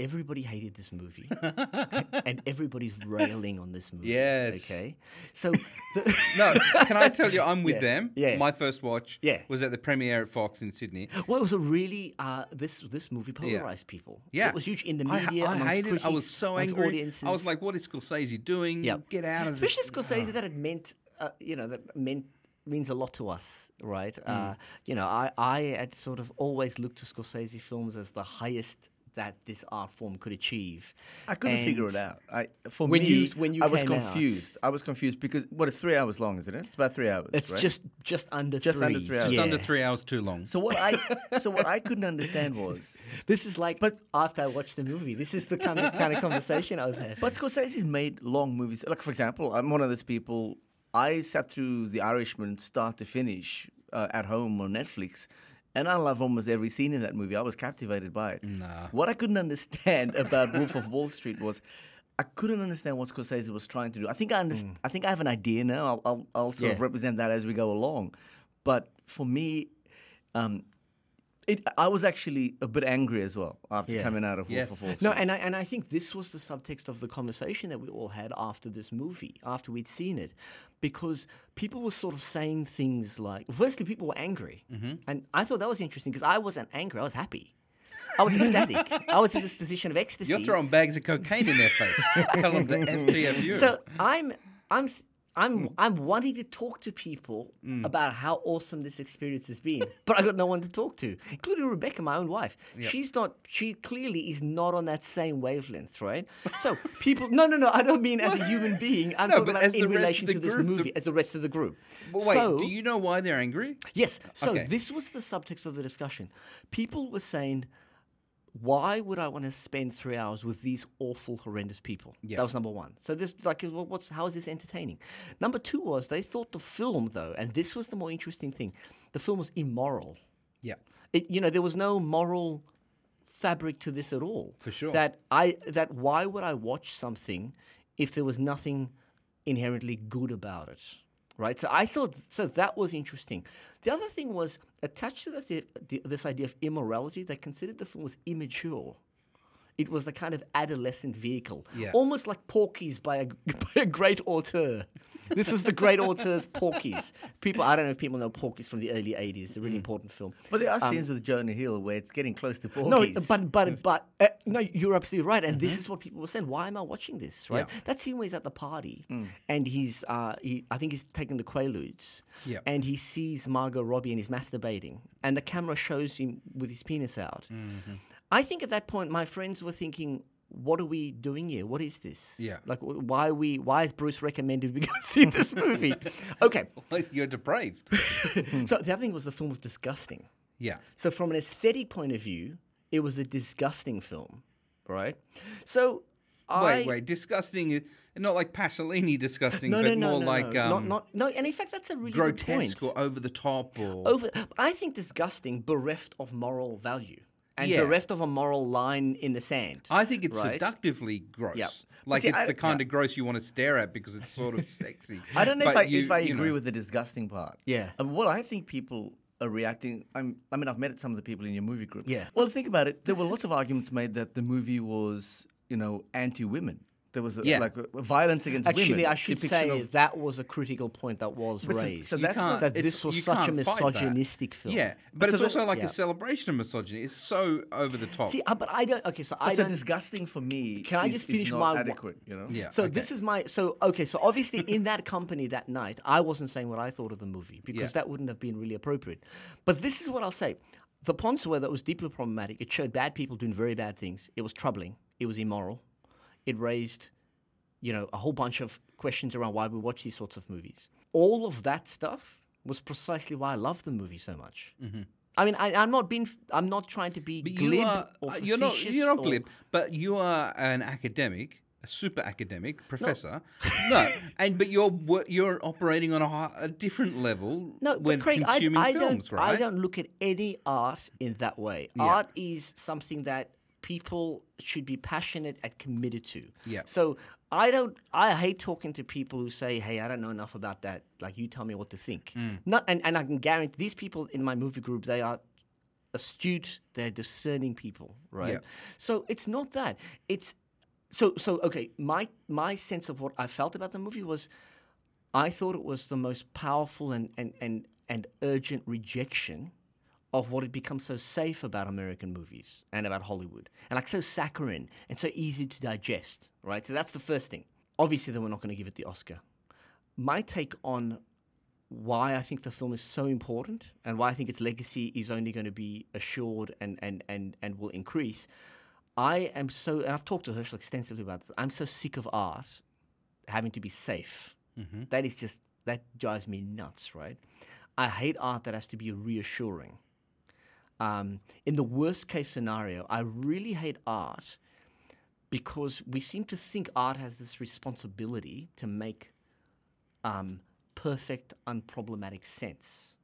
everybody hated this movie, and everybody's railing on this movie. Yes. Okay. So the No, can I tell you, I'm with Yeah, them. yeah. My first watch Yeah. was at the premiere at Fox in Sydney. Well, it was a really uh, this this movie polarized people. Yeah. it was huge in the media. I, amongst hated it. I was so angry. Audiences. I was like, what is Scorsese doing? yeah, Get out of Especially this. Scorsese, that it meant, uh, you know, that meant means a lot to us, right? Mm. Uh, you know, I I had sort of always looked to Scorsese films as the highest that this art form could achieve. I couldn't figure it out. I for when me, you- when you I was came out- confused. I was confused because what? It's three hours long, isn't it? It's about three hours. It's right? just just under Just three. under three hours. Just Yeah. under three hours too long. So what I so what I couldn't understand was, This is like, but after I watched the movie, this is the kind of kind of conversation I was having. but Scorsese's made long movies. Like for example, I'm one of those people. I sat through The Irishman start to finish uh, at home on Netflix. And I love almost every scene in that movie. I was captivated by it. Nah. What I couldn't understand about Wolf of Wall Street was I couldn't understand what Scorsese was trying to do. I think I understand. I think I have an idea now. I'll, I'll, I'll sort of represent that as we go along. But for me, um, it, I was actually a bit angry as well after Yeah. coming out of Yes. Wolf of Wall Street. No, and I, and I think this was the subtext of the conversation that we all had after this movie, after we'd seen it, because people were sort of saying things like, firstly, people were angry, Mm-hmm. and I thought that was interesting because I wasn't angry, I was happy, I was ecstatic, I was in this position of ecstasy. You're throwing bags of cocaine in their face. Tell them to STFU. So I'm I'm I'm I'm wanting to talk to people Mm. about how awesome this experience has been, but I got no one to talk to, including Rebecca, my own wife. She's not. She clearly is not on that same wavelength, right? So people, no, no, no. I don't mean as a human being. I'm No, talking but about as the in relation the to this group, the- movie, as the rest of the group. But wait, so, do you know why they're angry? Yes. So Okay. this was the subtext of the discussion. People were saying, "Why would I want to spend three hours with these awful, horrendous people?" Yeah. That was number one. So this, like, well, what's how is this entertaining? Number two was they thought the film, though, and this was the more interesting thing, the film was immoral. Yeah. It, you know, there was no moral fabric to this at all. For sure. That I that why would I watch something if there was nothing inherently good about it? Right. So I thought so that was interesting. The other thing was attached to this this idea of immorality. They considered the film was immature. It was the kind of adolescent vehicle, Yeah. almost like Porky's by a, by a great auteur. This is the great auteur's Porky's. People, I don't know if people know Porky's from the early '80s. It's a really important film. But there are scenes with Jonah Hill where it's getting close to Um, No, but but but uh, no, you're absolutely right, and this is what people were saying. Why am I watching this? Right? Yeah. That scene where he's at the party, and he's uh, he, I think he's taking the Quaaludes, Yeah. and he sees Margot Robbie and he's masturbating, and the camera shows him with his penis out. I think at that point, my friends were thinking, what are we doing here? What is this? Yeah. Like, why are we? Why is Bruce recommended we go see this movie? okay. You're depraved. so the other thing was the film was disgusting. Yeah. So from an aesthetic point of view, it was a disgusting film, right? So I Wait, wait. Disgusting. Not like Pasolini disgusting, no, but no, no, more no, like no. um, not not no. And in fact, that's a really grotesque good point. or over the top or over. I think disgusting, bereft of moral value, and Yeah. bereft of a moral line in the sand. I think it's right? seductively gross. Yep. Like See, it's I- the kind of gross you want to stare at because it's sort of sexy. I don't know if I, you- if I agree know. with the disgusting part. Yeah. Uh, what I think people are reacting. I'm, I mean, I've met some of the people in your movie group. Yeah. Well, think about it. There were lots of arguments made that the movie was, you know, anti-women. There was a, Yeah. like a, violence against women. Actually, I should say of- that was a critical point that was But raised. so You that's can't- that this was such a can't fight that. misogynistic film. Yeah, but so it's that- also like yeah. a celebration of misogyny. It's so over the top. See, uh, but I don't. Okay, so I But so don't. disgusting for me. Can I just finish not my wa- adequate? You know. yeah. So okay. this is my so okay. So obviously in that company that night, I wasn't saying what I thought of the movie because Yeah. that wouldn't have been really appropriate. But this is what I'll say: the Ponsaway that was deeply problematic. It showed bad people doing very bad things. It was troubling. It was immoral. It raised, you know, a whole bunch of questions around why we watch these sorts of movies. All of that stuff was precisely why I love the movie so much. I mean, I, I'm not being. I'm not trying to be But glib you are, or uh, you're not you're not or- glib, but you are an academic, a super academic professor. No, and but you're you're operating on a, a different level No, when Craig, I, consuming I films, don't, right? I don't look at any art in that way. Art is something that people should be passionate and committed to. Yeah. So I don't. I hate talking to people who say, "Hey, I don't know enough about that. Like, you tell me what to think." Mm. Not, and, and I can guarantee these people in my movie group, they are astute. They're discerning people, right? Yeah. So it's not that. It's so so. Okay, my my sense of what I felt about the movie was. I thought it was the most powerful and, and, and, and urgent rejection of what had become so safe about American movies and about Hollywood. And like so saccharine and so easy to digest, right? So that's the first thing. Obviously, then we're not going to give it the Oscar. My take on why I think the film is so important and why I think its legacy is only going to be assured and, and, and, and will increase. I am so, and I've talked to Herschel extensively about this, I'm so sick of art having to be safe. Mm-hmm. That is just, that drives me nuts, right? I hate art that has to be reassuring. Um, in the worst case scenario, I really hate art because we seem to think art has this responsibility to make um, perfect, unproblematic sense.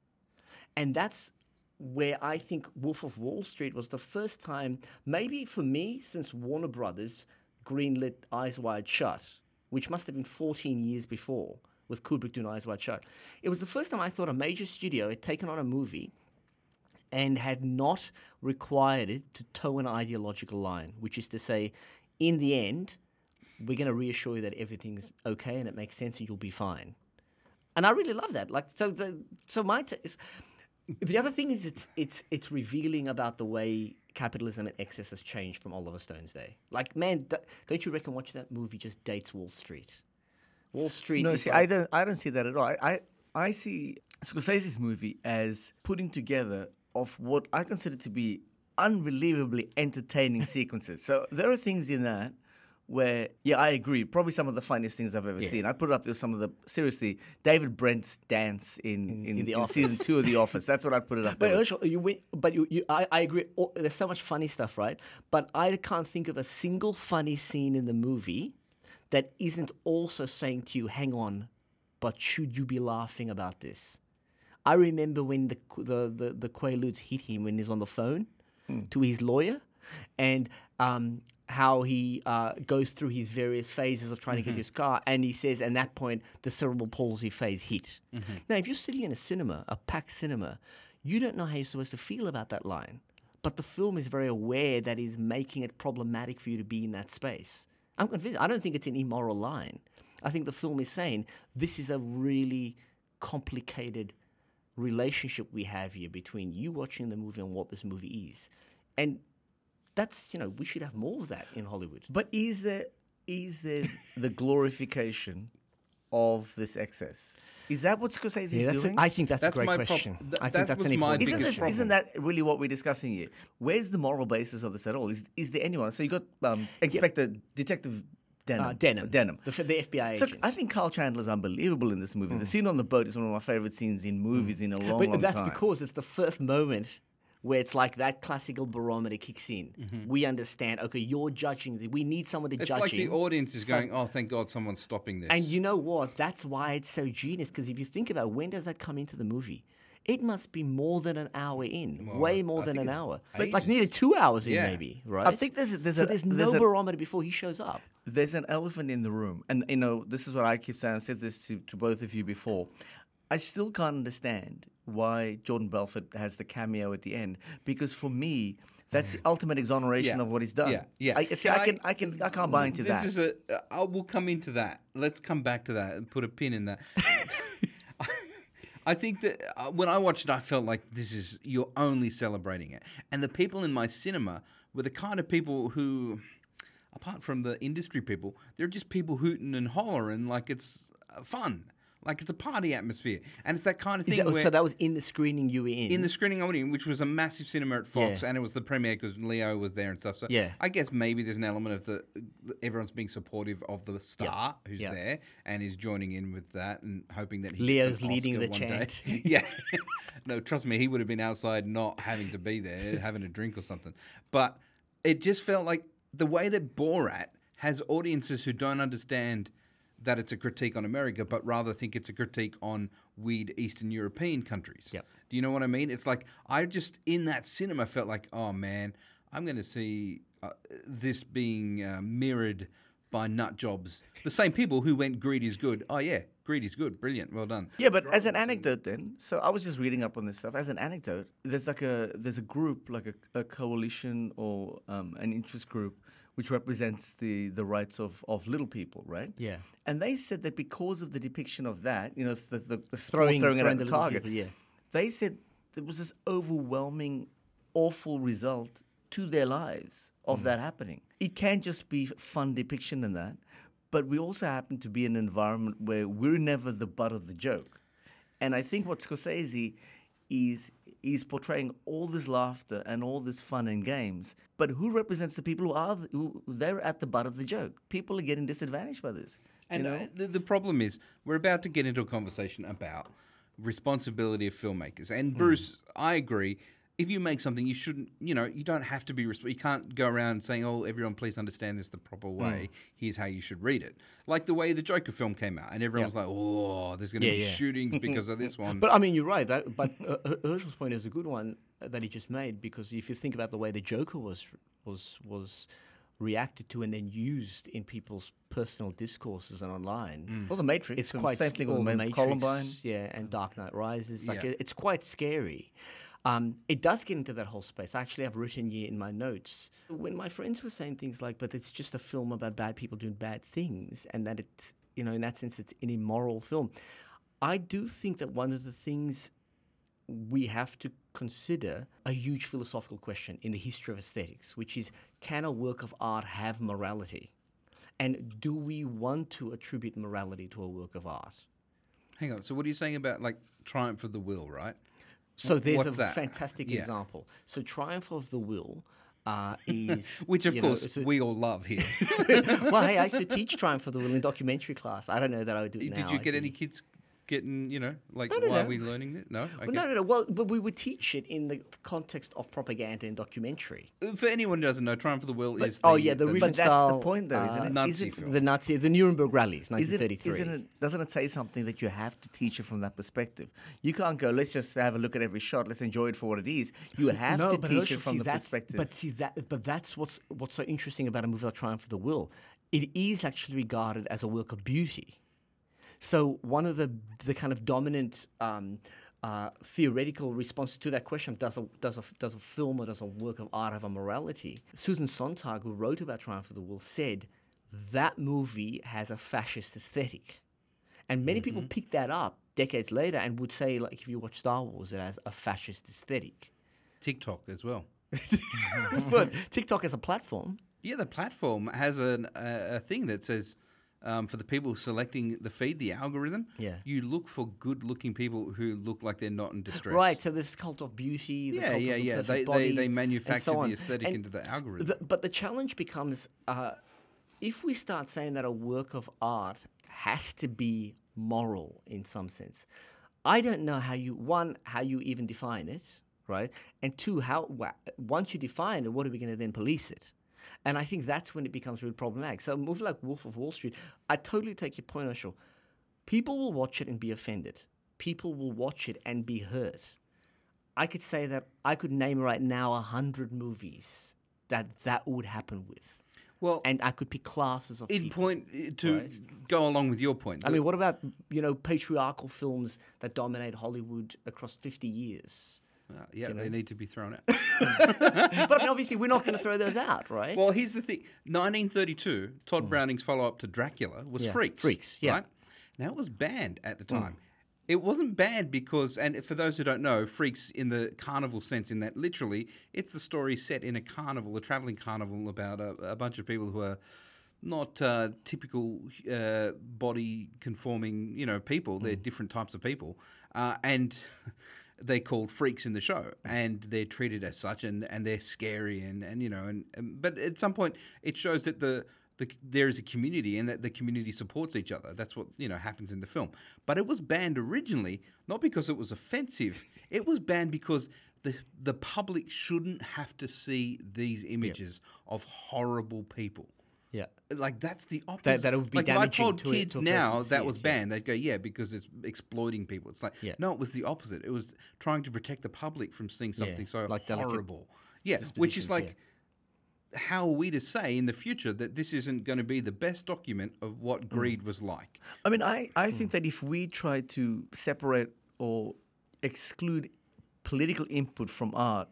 And that's where I think Wolf of Wall Street was the first time, maybe for me, since Warner Brothers greenlit Eyes Wide Shut, which must have been 14 years before, with Kubrick doing Eyes Wide Shut. It was the first time I thought a major studio had taken on a movie and had not required it to toe an ideological line, which is to say, in the end, we're going to reassure you that everything's okay and it makes sense and you'll be fine. And I really love that. Like, so the so my t- is, the other thing is it's it's it's revealing about the way capitalism and excess has changed from Oliver Stone's day. Like, man, th- don't you reckon watching that movie just dates Wall Street? Wall Street. No, see, like- I don't. I don't see that at all. I, I, I see Scorsese's movie as putting together of what I consider to be unbelievably entertaining sequences. So there are things in that where, yeah, I agree. Probably some of the funniest things I've ever seen. I'd put it up with some of the seriously David Brent's dance in in, in The in Office. season two of The Office. That's what I'd put it up. But there with. Herschel, you win, but you, you I, I agree. Oh, there's so much funny stuff, right? But I can't think of a single funny scene in the movie that isn't also saying to you, "Hang on, but should you be laughing about this?" I remember when the the the, the Quaaludes hit him when he's on the phone to his lawyer, and um, how he uh, goes through his various phases of trying to get his car, and he says, at that point, the cerebral palsy phase hit. Now, if you're sitting in a cinema, a packed cinema, you don't know how you're supposed to feel about that line, but the film is very aware that is making it problematic for you to be in that space. I'm convinced. I don't think it's an immoral line. I think the film is saying this is a really complicated relationship we have here between you watching the movie and what this movie is. And that's, you know, we should have more of that in Hollywood. But is there is there the glorification of this excess? Is that what Scorsese's Yeah, that's a- doing? I think that's, That's a great my prob- question. th- I that think that's an my important isn't, this, problem. isn't that really what we're discussing here? Where's the moral basis of this at all? Is is there anyone? So you got um, Inspector Detective Denham. Uh, Denham. Denham. The, the FBI So agents. I think Kyle Chandler's unbelievable in this movie. The scene on the boat is one of my favorite scenes in movies in a long, long time. but that's because it's the first moment where it's like that classical barometer kicks in. We understand. Okay, you're judging. The, we need someone to It's judge. like the audience is some- going, "Oh, thank God, someone's stopping this." And you know what? That's why it's so genius. Because if you think about it, when does that come into the movie? It must be more than an hour in, Well, way more I than an hour, but like nearly two hours in, Yeah. maybe, right? I think there's a- there's so a- there's there's no a- barometer before he shows up. There's an elephant in the room. And, you know, this is what I keep saying. I've said this to, to both of you before. I still can't understand why Jordan Belfort has the cameo at the end because for me, that's the ultimate exoneration Yeah. of what he's done. Yeah, yeah. I, see, I, can, I can, I can't buy into that. this that. is a. Uh, I will come into that. Let's come back to that and put a pin in that. I think that uh, when I watched it, I felt like this is you're only celebrating it, and the people in my cinema were the kind of people who, apart from the industry people, they're just people hooting and hollering like it's uh, fun, like it's a party atmosphere, and it's that kind of thing. that- oh, where, so that was in the screening you were in. in the screening I went in, which was a massive cinema at Fox, Yeah. and it was the premiere because Leo was there and stuff. So Yeah. I guess maybe there's an element of the everyone's being supportive of the star who's there and is joining in with that and hoping that he Leo's leading the day. chant. yeah, no, trust me, he would have been outside not having to be there, having a drink or something. But it just felt like the way that Borat has audiences who don't understand that it's a critique on America, but rather think it's a critique on weird Eastern European countries. Yep. Do you know what I mean? It's like I just in that cinema felt like, oh man, I'm going to see uh, this being uh, mirrored by nut jobs. The same people who went greed is good. Oh yeah, greed is good. Brilliant. Well done. Yeah, but as an anecdote, then, so I was just reading up on this stuff. As an anecdote, there's like a there's a group, like a, a coalition or um, an interest group, which represents the the rights of of little people, right? Yeah. And they said that because of the depiction of that, you know, the the, the Throwing- throwing, it at the the target, people, yeah. they said there was this overwhelming, awful result to their lives of hmm. that happening. It can't just be fun depiction in that, but we also happen to be in an environment where we're never the butt of the joke. And I think what Scorsese is is portraying all this laughter and all this fun and games, but who represents the people who are the, who they're at the butt of the joke? People are getting disadvantaged by this. And you know? uh, the, the problem is, we're about to get into a conversation about responsibility of filmmakers. Hmm. And Bruce, I agree. If you make something, you shouldn't. You know, you don't have to be. Resp- you can't go around saying, "Oh, everyone, please understand this the proper Hmm. way. Here's how you should read it." Like the way the Joker film came out, and everyone was like, "Oh, there's going to Yeah, be yeah. shootings because of this one." But I mean, you're right. That, but uh, Herschel's point is a good one uh, that he just made because if you think about the way the Joker was was was reacted to and then used in people's personal discourses and online, Well, the Matrix. it's quite same sc- thing with or the the Matrix, Columbine. yeah, and Dark Knight Rises. Like Yeah. it, it's quite scary. Um, it does get into that whole space. I actually have written here in my notes when my friends were saying things like, "But it's just a film about bad people doing bad things," and that it's you know in that sense it's an immoral film. I do think that one of the things we have to consider a huge philosophical question in the history of aesthetics, which is can a work of art have morality? And do we want to attribute morality to a work of art? Hang on. So, what are you saying about like Triumph of the Will, right? So there's What's a that? fantastic Yeah. example. So Triumph of the Will uh, is Which, of you know, course, it's a- we all love here. well, hey, I used to teach Triumph of the Will in documentary class. I don't know that I would do it now. Did you I'd get be- any kids getting, you know, like, No, no, why are we learning this? No? Okay. Well, no, no, no. Well, but we would teach it in the context of propaganda and documentary. For anyone who doesn't know, Triumph of the Will is the, oh yeah, the, But that's the point, though, isn't uh, it? Nazi Isn't- film. The Nazi, the Nuremberg rallies, Is it, 1933. isn't it, doesn't it say something that you have to teach it from that perspective? You can't go, let's just have a look at every shot, let's enjoy it for what it is. You have no, to teach it from see, the perspective. But see that, but that's what's what's so interesting about a movie like Triumph of the Will. It is actually regarded as a work of beauty. So one of the the kind of dominant um, uh, theoretical responses to that question does a does a does a film or does a work of art have a morality? Susan Sontag, who wrote about Triumph of the Will, said that movie has a fascist aesthetic. And many people pick that up decades later and would say, like, if you watch Star Wars, it has a fascist aesthetic. TikTok as well. but TikTok as a platform. Yeah, the platform has an, a, a thing that says um, for the people selecting the feed, the algorithm, Yeah. you look for good-looking people who look like they're not in distress. Right, so this cult of beauty, the Yeah, cult yeah, of the yeah. They, they they manufacture so the aesthetic And into the algorithm. the- but the challenge becomes uh, if we start saying that a work of art has to be moral in some sense, I don't know how you one how you even define it, right? And two, how once you define it, what are we going to then police it? And I think that's when it becomes really problematic. So a movie like Wolf of Wall Street, I totally take your point, Ashul. People will watch it and be offended. People will watch it and be hurt. I could say that I could name right now a hundred movies that that would happen with. Well, and I could pick classes of in people. point uh, to right? go along with your point. I mean, what about you know patriarchal films that dominate Hollywood across fifty years? Uh, yeah, you they need to be thrown out. but I mean, obviously, we're not going to throw those out, right? Well, here's the thing: 1932, Tod Browning's follow-up to Dracula was Mm. Yeah, Freaks. Freaks, yeah. Mm. Right? Now it was banned at the time. It wasn't banned because, and for those who don't know, Freaks in the carnival sense, in that literally, it's the story set in a carnival, a traveling carnival about a, a bunch of people who are not uh, typical uh, body conforming, you know, people. They're different types of people, uh, and they're called freaks in the show, and they're treated as such, and, and they're scary, and, and you know, and, and but at some point it shows that the the, there is a community and that the community supports each other. That's what you know happens in the film. But it was banned originally not because it was offensive. It was banned because the the public shouldn't have to see these images of horrible people. Yeah. Like that's the opposite. that it would be like if I damaging told to a- kids to a now that was it, yeah. banned, they'd go, "Yeah, because it's exploiting people." It's like, Yeah. no, it was the opposite. It was trying to protect the public from seeing Yeah, something so like delicate horrible. Yeah, which is dispositions, like, how are we to say in the future that this isn't going to be the best document of what Mm. greed was like? I mean, I, I think that if we try to separate or exclude political input from art,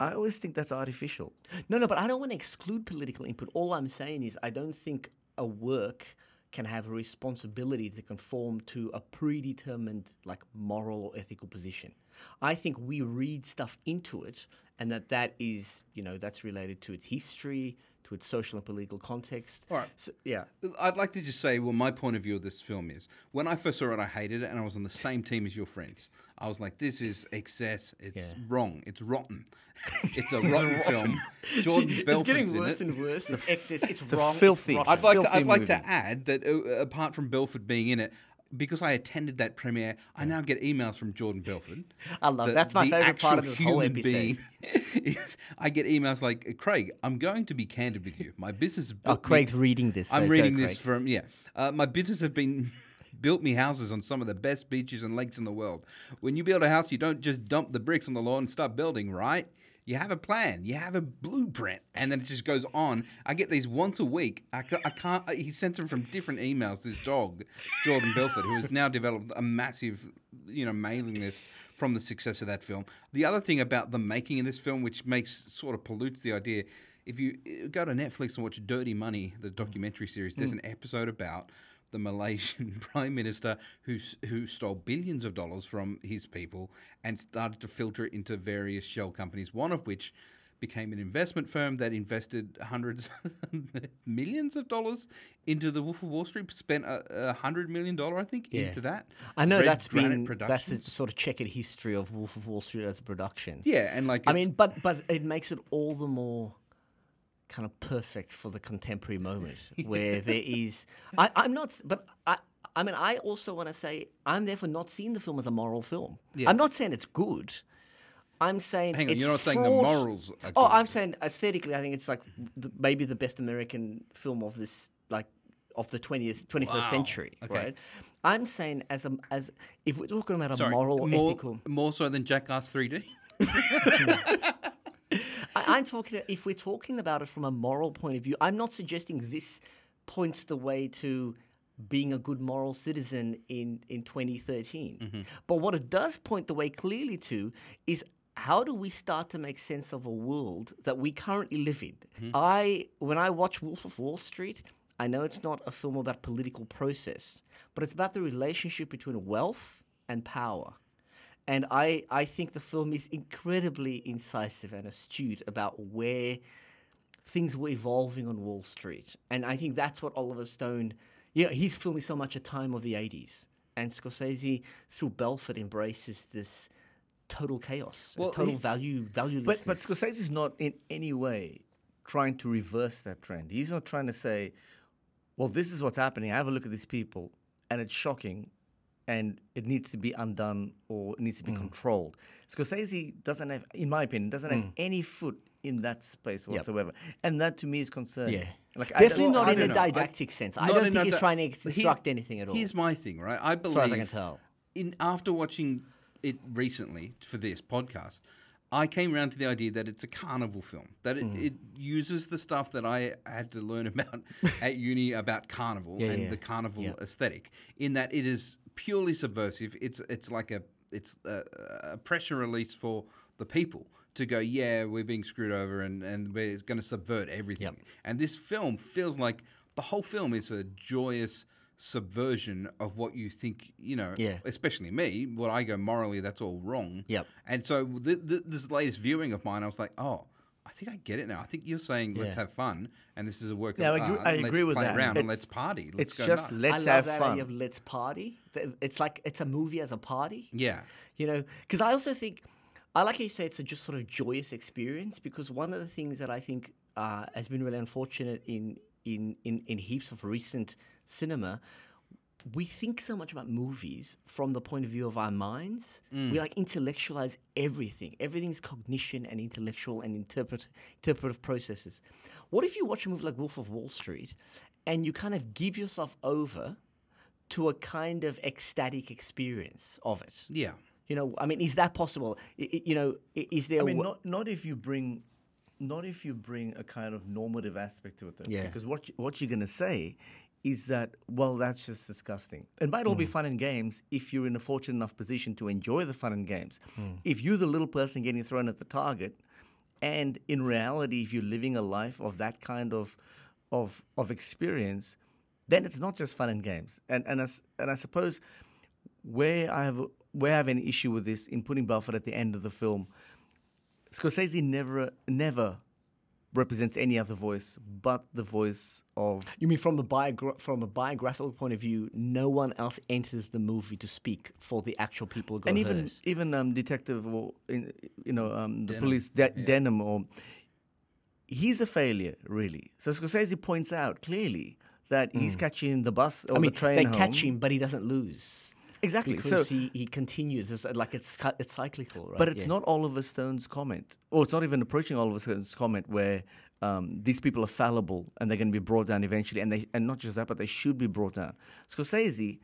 I always think that's artificial. No, no, but I don't want to exclude political input. All I'm saying is I don't think a work can have a responsibility to conform to a predetermined like moral or ethical position. I think we read stuff into it and that that is, you know, that's related to its history, to its social and political context. All right. So, yeah. I'd like to just say, well, my point of view of this film is when I first saw it, I hated it, and I was on the same team as your friends. I was like, this is excess. It's Yeah. wrong. It's rotten. it's a rotten film. Jordan it's Belfort's getting in worse it. and worse. It's excess. It's a wrong. filthy- It's. I'd like to, filthy I'd like to add that uh, apart from Belfort being in it, because I attended that premiere, I now get emails from Jordan Belfort. I love- The- that's my favourite part of this whole episode. is- I get emails like, Craig, I'm going to be candid with you. My business. Oh, built me- Craig's reading this. I'm so go, reading this Craig. from yeah. Uh, my business have been built me houses on some of the best beaches and lakes in the world. When you build a house, you don't just dump the bricks on the lawn and start building, right? You have a plan. You have a blueprint, and then it just goes on. I get these once a week. I, ca- I can't. He sends them from different emails. This dog, Jordan Belfort, who has now developed a massive, you know, mailing list from the success of that film. The other thing about the making of this film, which makes sort of pollutes the idea, if you uh, go to Netflix and watch Dirty Money, the documentary series, there's an episode about the Malaysian prime minister who who stole billions of dollars from his people and started to filter it into various shell companies. One of which became an investment firm that invested hundreds, millions of dollars into the Wolf of Wall Street. Spent a, a hundred million dollar, I think, Yeah. into that. I know Red that's Granite been that's a sort of checkered history of Wolf of Wall Street as a production. yeah, and like I mean, but but it makes it all the more kind of perfect for the contemporary moment where there is. I, I'm not, but I. I mean, I also want to say I'm therefore not seeing the film as a moral film. I'm not saying it's good. I'm saying Hang on, you're not saying the fraught- morals are Oh, good. I'm saying aesthetically, I think it's like the, maybe the best American film of this, like of the 20th, 21st Wow. century, Okay. right? I'm saying as a as if we're talking about a sorry, moral, more, ethical. more so than Jackass 3D. I'm talking. If we're talking about it from a moral point of view, I'm not suggesting this points the way to being a good moral citizen in in 2013. Mm-hmm. But what it does point the way clearly to is how do we start to make sense of a world that we currently live in? Mm-hmm. I when I watch Wolf of Wall Street, I know it's not a film about political process, but it's about the relationship between wealth and power. And I, I think the film is incredibly incisive and astute about where things were evolving on Wall Street. And I think that's what Oliver Stone Yeah, he's filming so much a time of the 80s. And Scorsese, through Belfort, embraces this total chaos, Well, total he- value, valuelessness. But but Scorsese is not in any way trying to reverse that trend. He's not trying to say, "Well, this is what's happening. I have a look at these people, and it's shocking, and it needs to be undone or it needs to be controlled." Scorsese doesn't have, in my opinion, doesn't have any foot in that space whatsoever, and that to me is concerning. Yeah. Like I Definitely not in a don't know. I- didactic sense. I don't think he's trying to Here- instruct anything at all. Here's my thing, right? I believe, far as I can tell. in after watching it recently for this podcast, I came around to the idea that it's a carnival film. That it, Mm. it uses the stuff that I had to learn about at uni about carnival Yeah, and yeah. the carnival Yeah. aesthetic. In that it is purely subversive. It's it's like a it's a, a pressure release for the people to go, yeah, we're being screwed over and, and we're going to subvert everything. And this film feels like the whole film is a joyous subversion of what you think, you know, Yeah. especially me, what I go morally, that's all wrong. Yep. And so th- th- this latest viewing of mine, I was like, oh, I think I get it now. I think you're saying let's Yeah. have fun, and this is a work Yeah, of I agree- art. I and agree let's with play that. around and It's- let's party. Let's it's go just nuts. let's I love have that fun. idea of let's party. Th- It's like it's a movie as a party. yeah. You know, because I also think, I like how you say it's a just sort of joyous experience. Because one of the things that I think uh, has been really unfortunate in, in in in heaps of recent cinema, we think so much about movies from the point of view of our minds. We mm. like intellectualize everything. Everything's cognition and intellectual and interpret interpretive processes. What if you watch a movie like Wolf of Wall Street, and you kind of give yourself over to a kind of ecstatic experience of it? Yeah. You know, I mean, is that possible? I- I- you know, is there? I mean, wa- not not if you bring, not if you bring a kind of normative aspect to it, though. Yeah. Because what you, what you're gonna say is that well, that's just disgusting. It might all be hmm. fun and games if you're in a fortunate enough position to enjoy the fun and games. Hmm. If you're the little person getting thrown at the target, and in reality, if you're living a life of that kind of of of experience, then it's not just fun and games. And and as, and I suppose where I have where I have an issue with this in putting Belfort at the end of the film, Scorsese never never represents any other voice but the voice of you mean from a biogra- from a biographical point of view, no one else enters the movie to speak for the actual people who got and hurt. even even um, detective or in, you know um, the police De- Denham or he's a failure really. So Scorsese points out clearly that he's catching the bus or Hmm. I mean, the train they home. catch him, but he doesn't lose. Exactly. Because so he, he continues. It's like it's it's cyclical, right? But it's Yeah. not Oliver Stone's comment, or it's not even approaching Oliver Stone's comment where um, these people are fallible and they're going to be brought down eventually, and they and not just that, but they should be brought down. Scorsese,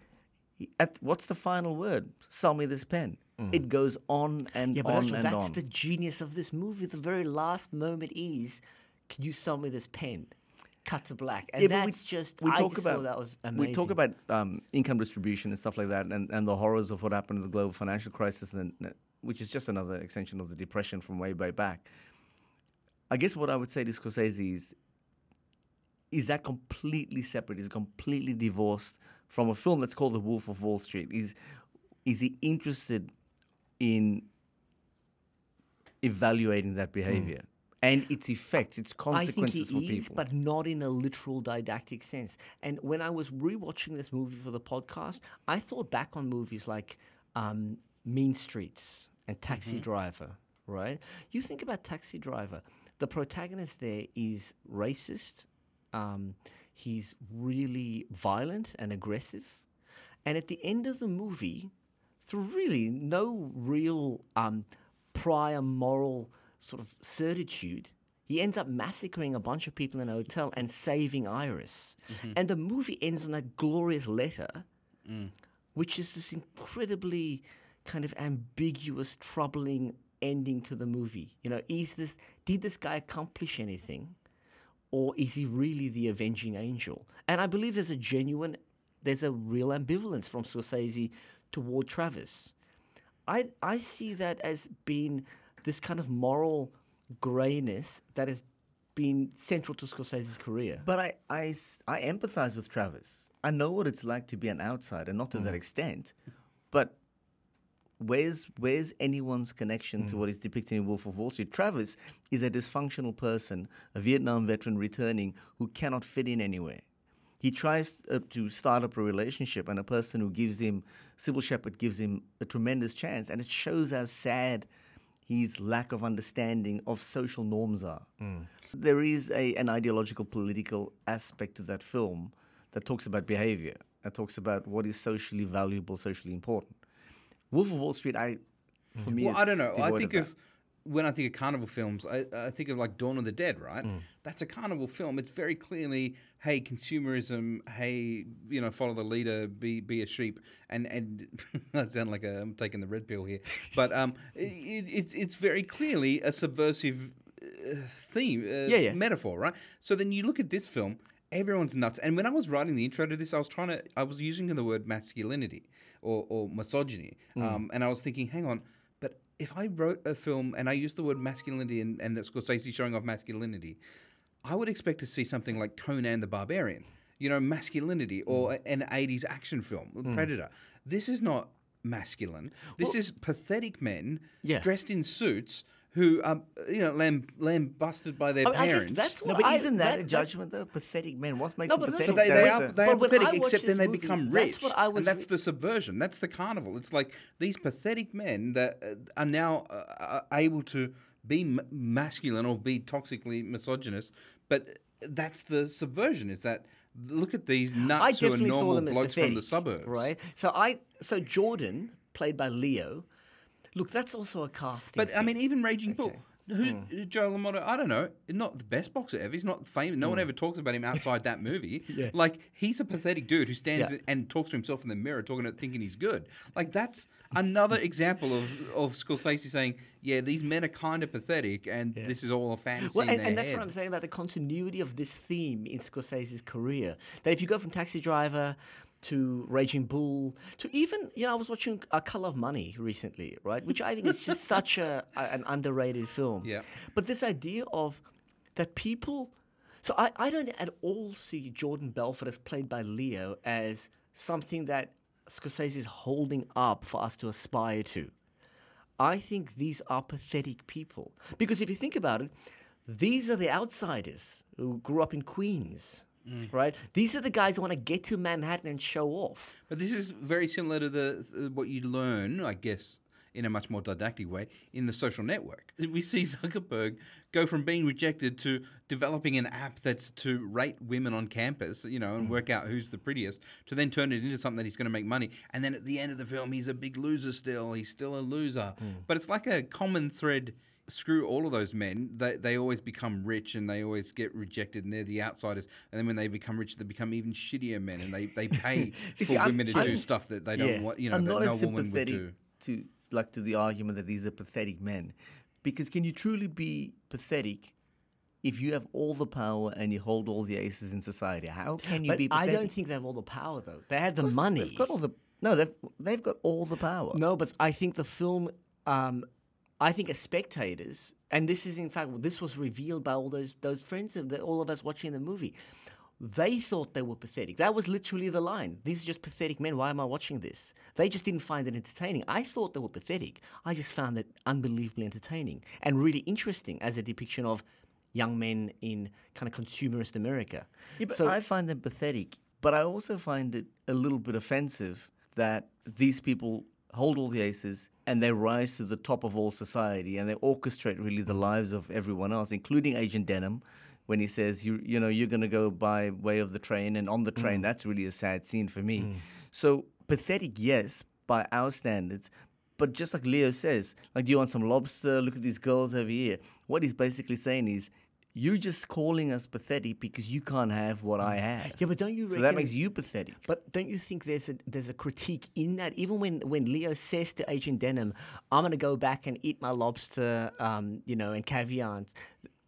he- at what's the final word? Sell me this pen. It goes on and Mm. Yeah, but on actually, and that's on. the genius of this movie. The very last moment is, can you sell me this pen? Cut to black, and Yeah, but we- that's just. we I talk just about that was amazing. we talk about um, income distribution and stuff like that, and, and the horrors of what happened in the global financial crisis, and which is just another extension of the depression from way way back. I guess what I would say to Scorsese is, is that completely separate? Is completely divorced from a film that's called The Wolf of Wall Street? Is is he interested in evaluating that behavior and its effects, its Hmm. I think consequences is, people? but not in a literal didactic sense. And when I was rewatching this movie for the podcast, I thought back on movies like um, Mean Streets and Taxi Mm-hmm. Driver. Right? You think about Taxi Driver. The protagonist there is racist. Um, he's really violent and aggressive. And at the end of the movie, through really no real um, prior moral sort of certitude, he ends up massacring a bunch of people in a hotel and saving Iris. Mm-hmm. And the movie ends on that glorious letter, mm. which is this incredibly kind of ambiguous, troubling ending to the movie. You know, is this did this guy accomplish anything? or is he really the avenging angel? And I believe there's a genuine, there's a real ambivalence from Scorsese toward Travis. I I see that as being this kind of moral grayness that has been central to Scorsese's career. But I, I, I empathize with Travis. I know what it's like to be an outsider, not to that extent. But where's where's anyone's connection to what is depicted in Wolf of Wall Street? Travis is a dysfunctional person, a Vietnam veteran returning who cannot fit in anywhere. he tries uh, to start up a relationship, and a person who gives him Cybill Shepherd gives him a tremendous chance, and it shows how sad his lack of understanding of social norms are. Mm. There is a, an ideological political aspect to that film that talks about behavior, that talks about what is socially valuable, socially important. Wolf of Wall Street, I for mm-hmm. me, Well, I don't know. I think of when I think of carnival films, I, I think of like Dawn of the Dead, right? Mm. That's a carnival film. It's very clearly, hey, consumerism, hey, you know, follow the leader, be be a sheep, and and I sound like a, I'm taking the red pill here, but um, it, it's it's very clearly a subversive uh, theme, uh, Yeah, yeah. metaphor, right? So then you look at this film. Everyone's nuts. And when I was writing the intro to this, I was trying to, I was using the word masculinity or, or misogyny. Um, and I was thinking, hang on, if I wrote a film and I used the word masculinity and, and that Scorsese showing off masculinity, I would expect to see something like Conan the Barbarian, you know, masculinity, or mm. an 80s action film, mm. Predator. This is not masculine. This is pathetic men Yeah. dressed in suits who are, you know, lamb, lambusted by their I mean, I guess parents. that's No, what but I- isn't that, that- a that- judgment though? Pathetic men. What makes No, a no, pathetic But they, they are they are But pathetic, except then they movie, become that's rich, what I was and that's re- the subversion. That's the carnival. It's like these pathetic men that uh, are now uh, are able to be m- masculine or be toxically misogynist, but that's the subversion. Is that look at these I nuts who are normal them as blokes from the suburbs, right? So I, so Jordan, played by Leo, look, that's also a casting. But I mean, even Raging Bull. Who, Hmm. Joe LaMotta, I don't know, not the best boxer ever. He's not famous. No one ever talks about him outside that movie. yeah. Like he's a pathetic dude who stands Yeah. and talks to himself in the mirror, talking, thinking he's good. Like that's another example of of Scorsese saying, "Yeah, these men are kind of pathetic, and this is all a fantasy." Well, and, and that's head. what I'm saying about the continuity of this theme in Scorsese's career. That if you go from Taxi Driver to Raging Bull to even, you know, I was watching A Color of Money recently, right? Which I think is just such a, a an underrated film. Yeah. But this idea of that people. So I, I don't at all see Jordan Belfort as played by Leo as something that Scorsese is holding up for us to aspire to. I think these are pathetic people. Because if you think about it, these are the outsiders who grew up in Queens, Mm. right? These are the guys who want to get to Manhattan and show off. But this is very similar to the what you learn, I guess, in a much more didactic way in the social network. We see Zuckerberg go from being rejected to developing an app that's to rate women on campus, you know, and mm. work out who's the prettiest, to then turn it into something that he's going to make money. And then at the end of the film, he's a big loser still. He's still a loser. Mm. But it's like a common thread. Screw all of those men. They, they always become rich and they always get rejected and they're the outsiders. And then when they become rich, they become even shittier men and they, they pay for see, I'm- women to I'm- do stuff that they don't Yeah. want, you know, I'm that no woman would do. to like to the argument that these are pathetic men, because can you truly be pathetic if you have all the power and you hold all the aces in society? How can you But be? Pathetic? I don't think they have all the power, though. They have the money. They've got all the no. They've they've got all the power. No, but I think the film, um, I think as spectators, and this is in fact, this was revealed by all those those friends of the, all of us watching the movie. They thought they were pathetic. That was literally the line. These are just pathetic men. Why am I watching this? They just didn't find it entertaining. I thought they were pathetic. I just found it unbelievably entertaining and really interesting as a depiction of young men in kind of consumerist America. Yeah, but so I find them pathetic. But I also find it a little bit offensive that these people hold all the aces and they rise to the top of all society and they orchestrate really the lives of everyone else, including Agent Denham. When he says you you know you're gonna go by way of the train and on the train, mm. that's really a sad scene for me. Mm. So pathetic, yes, by our standards, but just like Leo says, like, do you want some lobster? Look at these girls over here. What he's basically saying is, you're just calling us pathetic because you can't have what I have. Yeah, but don't you So that makes you pathetic. But don't you think there's a there's a critique in that? Even when, when Leo says to Agent Denham, "I'm going to go back and eat my lobster, um, you know, and caviar,"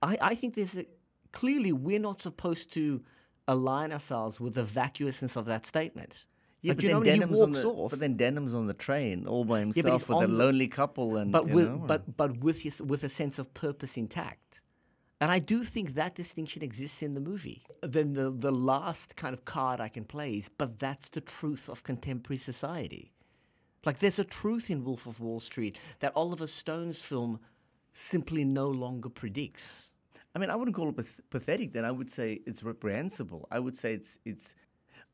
I I think there's a clearly we're not supposed to align ourselves with the vacuousness of that statement. Yeah, Like, but then Denham's on walks the, off, but then Denham's on the train all by himself he's with a lonely couple and but you with know, but but with his, with a sense of purpose intact. And I do think that distinction exists in the movie. Then the the last kind of card I can play is, but that's the truth of contemporary society. Like there's a truth in Wolf of Wall Street that Oliver Stone's film simply no longer predicts. I mean, I wouldn't call it path- pathetic. Then I would say it's reprehensible. I would say it's it's.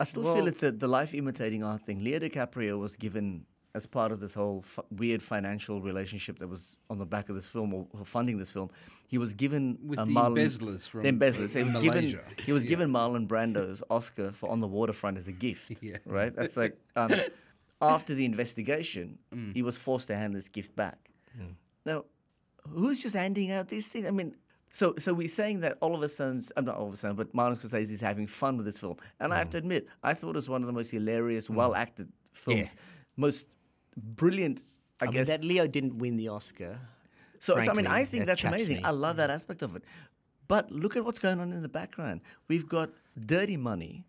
I still feel Well- it's the, the life imitating art thing. Leo DiCaprio was given as part of this whole f- weird financial relationship that was on the back of this film or, or funding this film. He was given With a the Marlon, embezzlers from the embezzlers. He was given he was Yeah. given Marlon Brando's Oscar for On the Waterfront as a gift. Yeah. Right. That's like um, after the investigation, Mm. he was forced to hand this gift back. Now, who's just handing out these things? I mean, so so we're saying that all of a sudden, I'm not all of a sudden, but Martin Scorsese is having fun with this film, and I have Mm. to admit, I thought it was one of the most hilarious, well acted films, most brilliant. I, I, mean, guess that Leo didn't win the Oscar. so, so, I mean, I think that's amazing. me. I love that aspect of it. But look at what's going on in the background. We've got dirty money.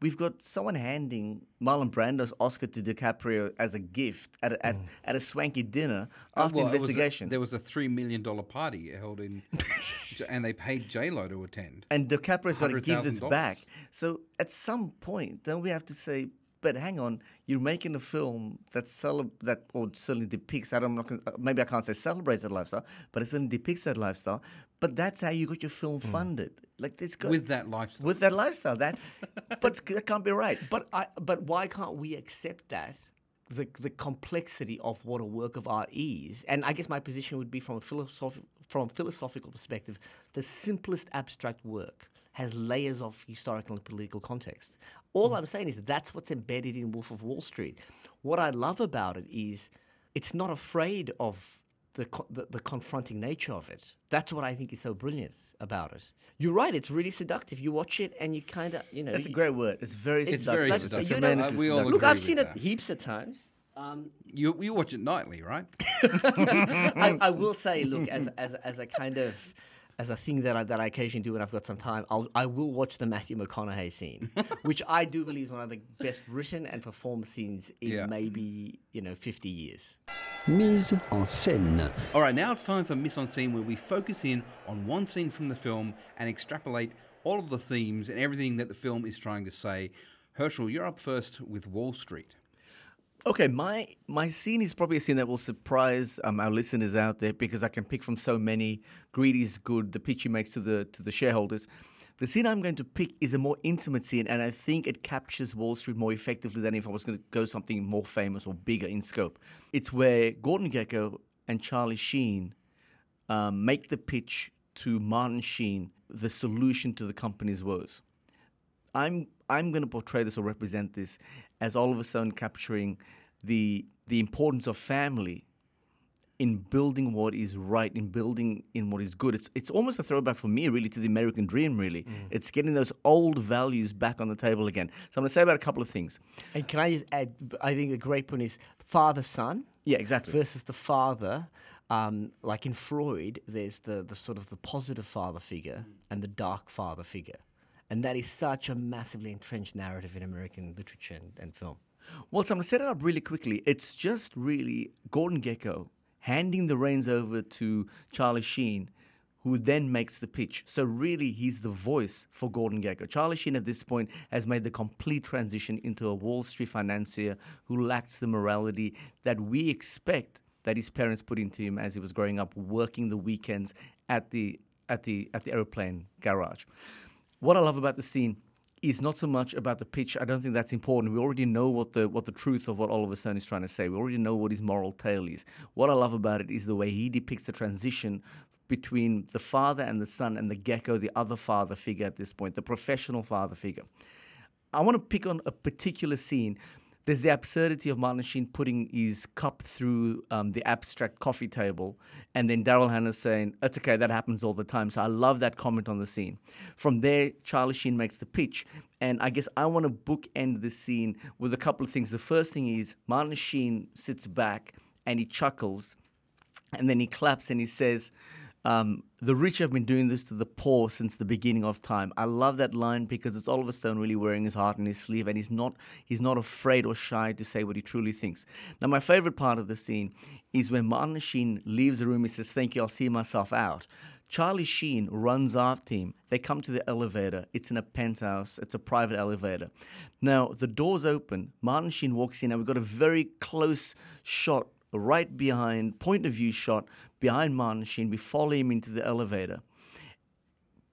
We've got someone handing Marlon Brando's Oscar to DiCaprio as a gift at a, at, at a swanky dinner Uh, after well, it was a- investigation. there was a three million dollar party held in, and they paid J Lo to attend. and DiCaprio's got to give this back. So at some point, don't we have to say, but hang on, you're making a film that cele- that or certainly depicts. I don't, gonna, uh, maybe I can't say celebrates that lifestyle, but it certainly depicts that lifestyle. But that's how you got your film funded. Like this got, With that lifestyle. with that lifestyle. That's that's that can't be right. But I, but why can't we accept that the the complexity of what a work of art is? And I guess my position would be from a philosoph- from a philosophical perspective, the simplest abstract work has layers of historical and political context. All I'm saying is that that's what's embedded in Wolf of Wall Street. What I love about it is it's not afraid of the, co- the the confronting nature of it. That's what I think is so brilliant about it. You're right; it's really seductive. You watch it and you kind of, you know, That's a great word. It's very It's seductive. very It's seductive. You know, tremendously we all seductive. Look, I've with seen it heaps of times. Um, You you watch it nightly, right? I, I will say, look, as as as a kind of as a thing that I, that I occasionally do when I've got some time, I'll, I will watch the Matthew McConaughey scene, which I do believe is one of the best written and performed scenes in Yeah. maybe you know 50 years. Mise en scène. All right, now it's time for Mise en scène, where we focus in on one scene from the film and extrapolate all of the themes and everything that the film is trying to say. Herschel, you're up first with Wall Street. Okay, my my scene is probably a scene that will surprise um, our listeners out there because I can pick from so many. Greed is good. The pitch he makes to the to the shareholders. The scene I'm going to pick is a more intimate scene, and I think it captures Wall Street more effectively than if I was going to go something more famous or bigger in scope. It's where Gordon Gekko and Charlie Sheen um, make the pitch to Martin Sheen the solution to the company's woes. I'm I'm going to portray this or represent this as all of a sudden capturing the the importance of family in building what is right, in building in what is good. It's it's almost a throwback for me, really, to the American dream. Really, it's getting those old values back on the table again. So I'm going to say about a couple of things. And can I just add? I think the great point is father son. Yeah, exactly. Versus the father. Um, like in Freud, there's the, the sort of the positive father figure and the dark father figure. And that is such a massively entrenched narrative in American literature and, and film. Well, so I'm going to set it up really quickly. It's just really Gordon Gekko handing the reins over to Charlie Sheen, who then makes the pitch. So really, he's the voice for Gordon Gekko. Charlie Sheen at this point has made the complete transition into a Wall Street financier who lacks the morality that we expect that his parents put into him as he was growing up, working the weekends at the at the at the aeroplane garage. What I love about the scene is not so much about the pitch. I don't think that's important. We already know what the what the truth of what Oliver Stone is trying to say. We already know what his moral tale is. What I love about it is the way he depicts the transition between the father and the son and the Gekko, the other father figure at this point, the professional father figure. I want to pick on a particular scene. There's the absurdity of Martin Sheen putting his cup through um, the abstract coffee table, and then Daryl Hannah saying, It's okay, that happens all the time. So I love that comment on the scene. From there, Charlie Sheen makes the pitch, and I guess I want to bookend this scene with a couple of things. The first thing is Martin Sheen sits back and he chuckles, and then he claps and he says, um, the rich have been doing this to the poor since the beginning of time. I love that line because it's Oliver Stone really wearing his heart on his sleeve, and he's not he's not afraid or shy to say what he truly thinks. Now, my favorite part of the scene is when Martin Sheen leaves the room. He says, "Thank you, I'll see myself out." Charlie Sheen runs after him. They come to the elevator. It's in a penthouse. It's a private elevator. Now the doors open. Martin Sheen walks in, and we've got a very close shot right behind, point of view shot behind Martin Sheen. We follow him into the elevator.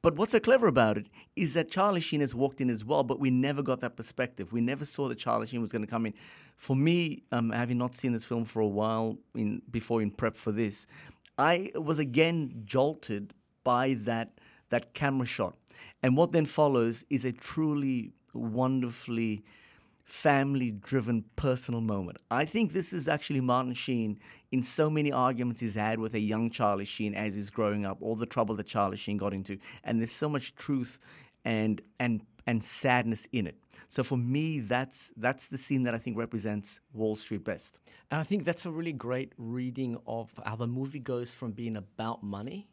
But what's so clever about it is that Charlie Sheen has walked in as well, but we never got that perspective. We never saw that Charlie Sheen was going to come in. For me, um, having not seen this film for a while in before in prep for this, I was again jolted by that that camera shot, and what then follows is a truly wonderfully family driven personal moment. I think this is actually Martin Sheen in so many arguments he's had with a young Charlie Sheen as he's growing up, all the trouble that Charlie Sheen got into. And there's so much truth and and and sadness in it. So for me, that's that's the scene that I think represents Wall Street best. And I think that's a really great reading of how the movie goes from being about money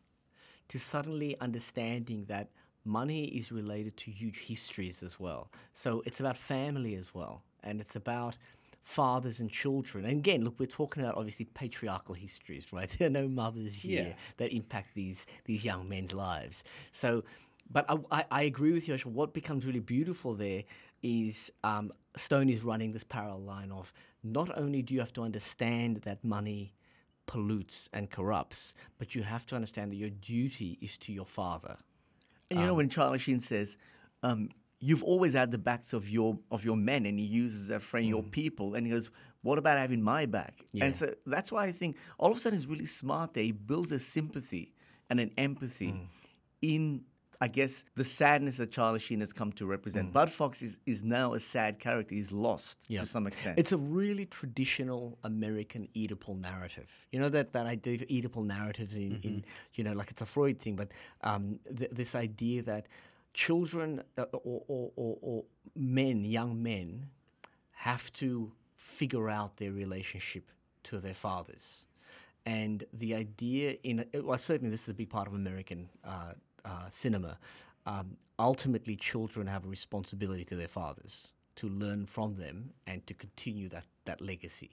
to suddenly understanding that money is related to huge histories as well. So it's about family as well. And it's about fathers and children. And again, look, we're talking about obviously patriarchal histories, right? There are no mothers here Yeah. that impact these these young men's lives. So, but I, I, agree with you. Aisha. What becomes really beautiful there is um, Stone is running this parallel line of not only do you have to understand that money pollutes and corrupts, but you have to understand that your duty is to your father. And you know um, when Charlie Sheen says, um, "You've always had the backs of your of your men," and he uses that phrase, "your mm. people," and he goes, "What about having my back?" Yeah. And so that's why I think all of a sudden he's really smart. There, he builds a sympathy and an empathy mm. in. I guess the sadness that Charlie Sheen has come to represent. Bud Fox is, is now a sad character. He's lost Yeah. to some extent. It's a really traditional American Oedipal narrative. You know that that idea of Oedipal narratives in, in you know like it's a Freud thing, but um, th- this idea that children uh, or, or, or, or men, young men, have to figure out their relationship to their fathers. And the idea in well, certainly this is a big part of American uh, uh, cinema. Um, ultimately, children have a responsibility to their fathers to learn from them and to continue that that legacy.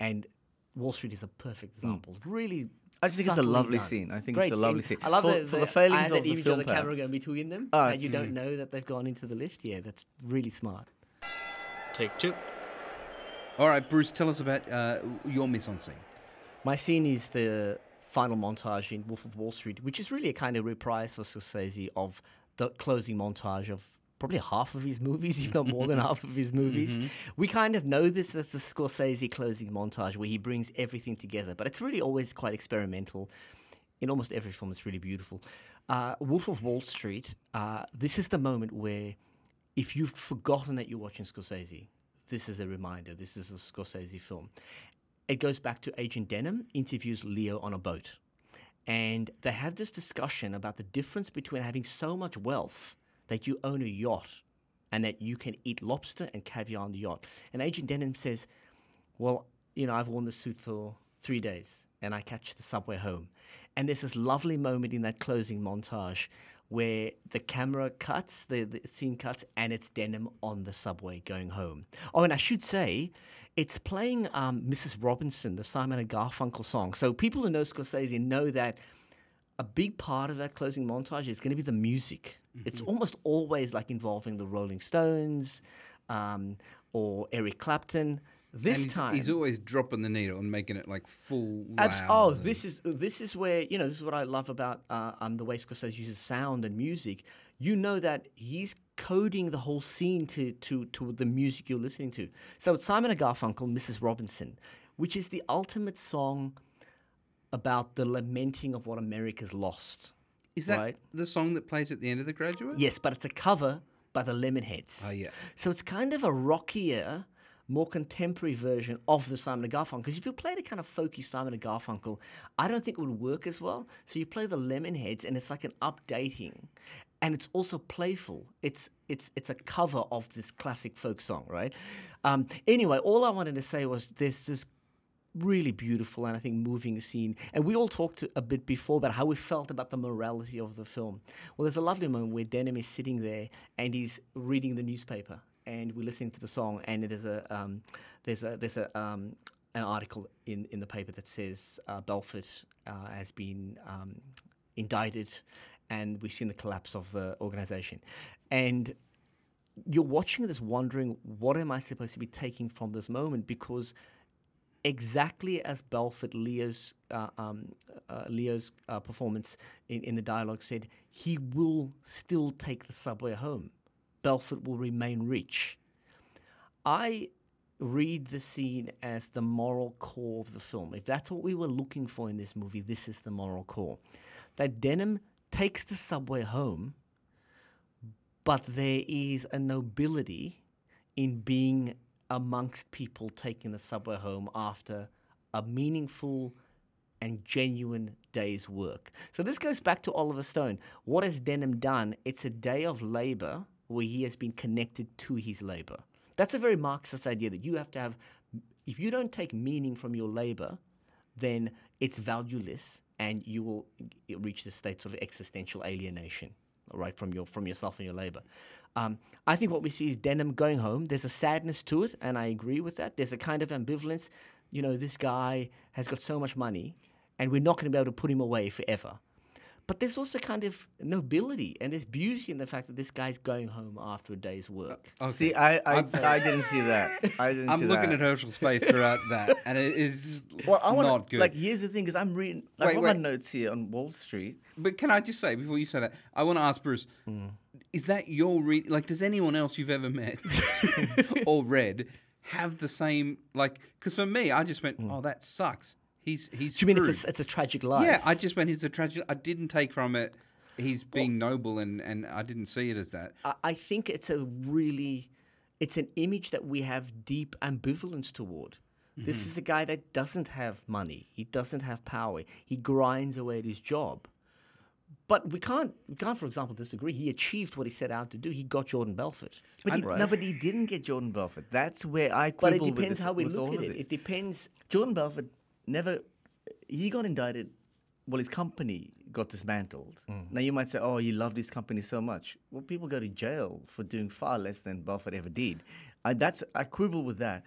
And Wall Street is a perfect example. Really. I just think it's a lovely done. scene. I think Great it's a lovely scene. scene. I love For- the, for the failings and of the image film of the camera going between them, Oh, and you don't know that they've gone into the lift. Yeah, that's really smart. Take two. All right, Bruce, tell us about uh, your mise en scene. My scene is the final montage in Wolf of Wall Street, which is really a kind of reprise for Scorsese of the closing montage of probably half of his movies, if not more than half of his movies. We kind of know this as the Scorsese closing montage where he brings everything together, but it's really always quite experimental. In almost every film, it's really beautiful. Uh, Wolf of Wall Street, uh, this is the moment where if you've forgotten that you're watching Scorsese, this is a reminder. This is a Scorsese film. It goes back to Agent Denham interviews Leo on a boat. And they have this discussion about the difference between having so much wealth that you own a yacht and that you can eat lobster and caviar on the yacht. And Agent Denham says, Well, you know, I've worn this suit for three days and I catch the subway home. And there's this lovely moment in that closing montage where the camera cuts, the, the scene cuts, and it's Denham on the subway going home. Oh, and I should say, it's playing um, Mrs. Robinson, the Simon and Garfunkel song. So people who know Scorsese know that a big part of that closing montage is going to be the music. It's almost always like involving the Rolling Stones um, or Eric Clapton. This he's, time, he's always dropping the needle and making it like full. Abs- oh, this is this is where you know this is what I love about uh, um, the way Scorsese uses sound and music. You know that he's coding the whole scene to to to the music you're listening to. So it's Simon and Garfunkel, Mrs. Robinson, which is the ultimate song about the lamenting of what America's lost. Is that right? the song that plays at the end of The Graduate? Yes, but it's a cover by the Lemonheads. Oh, yeah. So it's kind of a rockier, more contemporary version of the Simon and Garfunkel. Because if you played a kind of folky Simon and Garfunkel, I don't think it would work as well. So you play the Lemonheads, and it's like an updating, and it's also playful. It's it's it's a cover of this classic folk song, right? Um, anyway, all I wanted to say was there's this really beautiful and I think moving scene. And we all talked a bit before about how we felt about the morality of the film. Well, there's a lovely moment where Denham is sitting there and he's reading the newspaper, and we're listening to the song, and there's a um, there's a there's a um, an article in, in the paper that says uh, Belfort uh, has been um, indicted, and we've seen the collapse of the organization, and you're watching this wondering what am I supposed to be taking from this moment because exactly as Belfort Leo's uh, um, uh, Leo's uh, performance in, in the dialogue said, he will still take the subway home. Belfort will remain rich. I read the scene as the moral core of the film. If that's what we were looking for in this movie, this is the moral core. That Denham takes the subway home, but there is a nobility in being amongst people taking the subway home after a meaningful and genuine day's work. So this goes back to Oliver Stone. What has Denham done? It's a day of labor where he has been connected to his labor. That's a very Marxist idea that you have to have, if you don't take meaning from your labor, then it's valueless and you will reach the state of existential alienation, right, from, your, from yourself and your labor. Um, I think what we see is Denham going home. There's a sadness to it, and I agree with that. There's a kind of ambivalence. You know, this guy has got so much money, and we're not going to be able to put him away forever. But there's also kind of nobility and there's beauty in the fact that this guy's going home after a day's work. Uh, okay. See, I I, I didn't see that. I didn't I'm see looking that. at Herschel's face throughout that, and it is well, I wanna, not good. Like, here's the thing: is I'm reading. Like, Wait, I've wait. got notes here on Wall Street. But can I just say before you say that, I want to ask Bruce: hmm. Is that your read? Like, does anyone else you've ever met or read have the same? Like, because for me, I just went, hmm. "Oh, that sucks." He's he's. Do you mean it's a, it's a tragic life? Yeah, I just went. He's a tragic. I didn't take from it. He's being noble, and and I didn't see it as that. I, I think it's a really, it's an image that we have deep ambivalence toward. This Mhm. is a guy that doesn't have money. He doesn't have power. He grinds away at his job. But we can't, we can't, for example, disagree. He achieved what he set out to do. He got Jordan Belfort. But he, right? no, but he didn't get Jordan Belfort. That's where I quibble But it depends this- how we look at it. this. It depends. Jordan Belfort never. He got indicted. Well, his company got dismantled. Mm. Now you might say, "Oh, he loved his company so much." Well, people go to jail for doing far less than Buffett ever did. I, that's I quibble with that.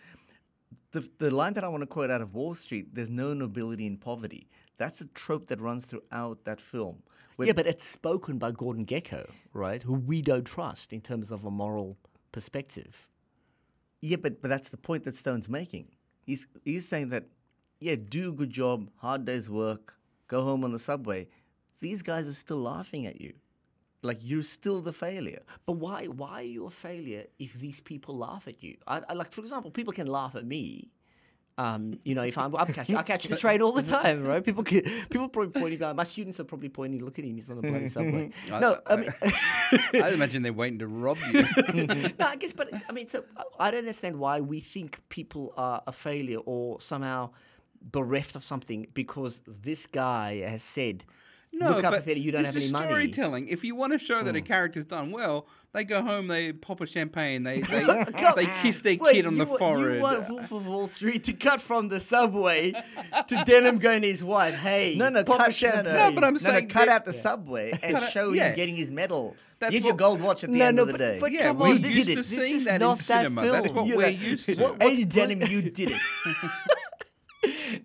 The the line that I want to quote out of Wall Street: "There's no nobility in poverty." That's a trope that runs throughout that film. Yeah, but it's spoken by Gordon Gekko, right? Who we don't trust in terms of a moral perspective. Yeah, but but that's the point that Stone's making. He's he's saying that, yeah, do a good job, hard day's work, go home on the subway. These guys are still laughing at you, like you're still the failure. But why why are you a failure if these people laugh at you? I, I like, for example, people can laugh at me. Um, you know, if I'm, I'm catch, I catch the train all the time, right? People, can, people probably pointing. My students are probably pointing. Look at him; he's on the bloody subway. no, I mean, I imagine they're waiting to rob you. no, I guess, but I mean, so I don't understand why we think people are a failure or somehow bereft of something because this guy has said, No, "Look up but theater, you don't this have any is money." storytelling. If you want to show that a Mm. character's done well, they go home, they pop a champagne, they they, they kiss their Wait, kid on the wa- forehead. You want Wolf of Wall Street to cut from the subway to Denham going to his wife, hey, No, no, pop cut, a champagne. No, no, but I'm no, no, saying cut that- out the subway and out- show yeah. him getting his medal. That's Here's your gold watch at the No, end no, of the but- day. but yeah, come we're on, this used is- to this seeing is that not in that cinema. That's what Yeah, we're that- used to. What, hey, Denham, you did it.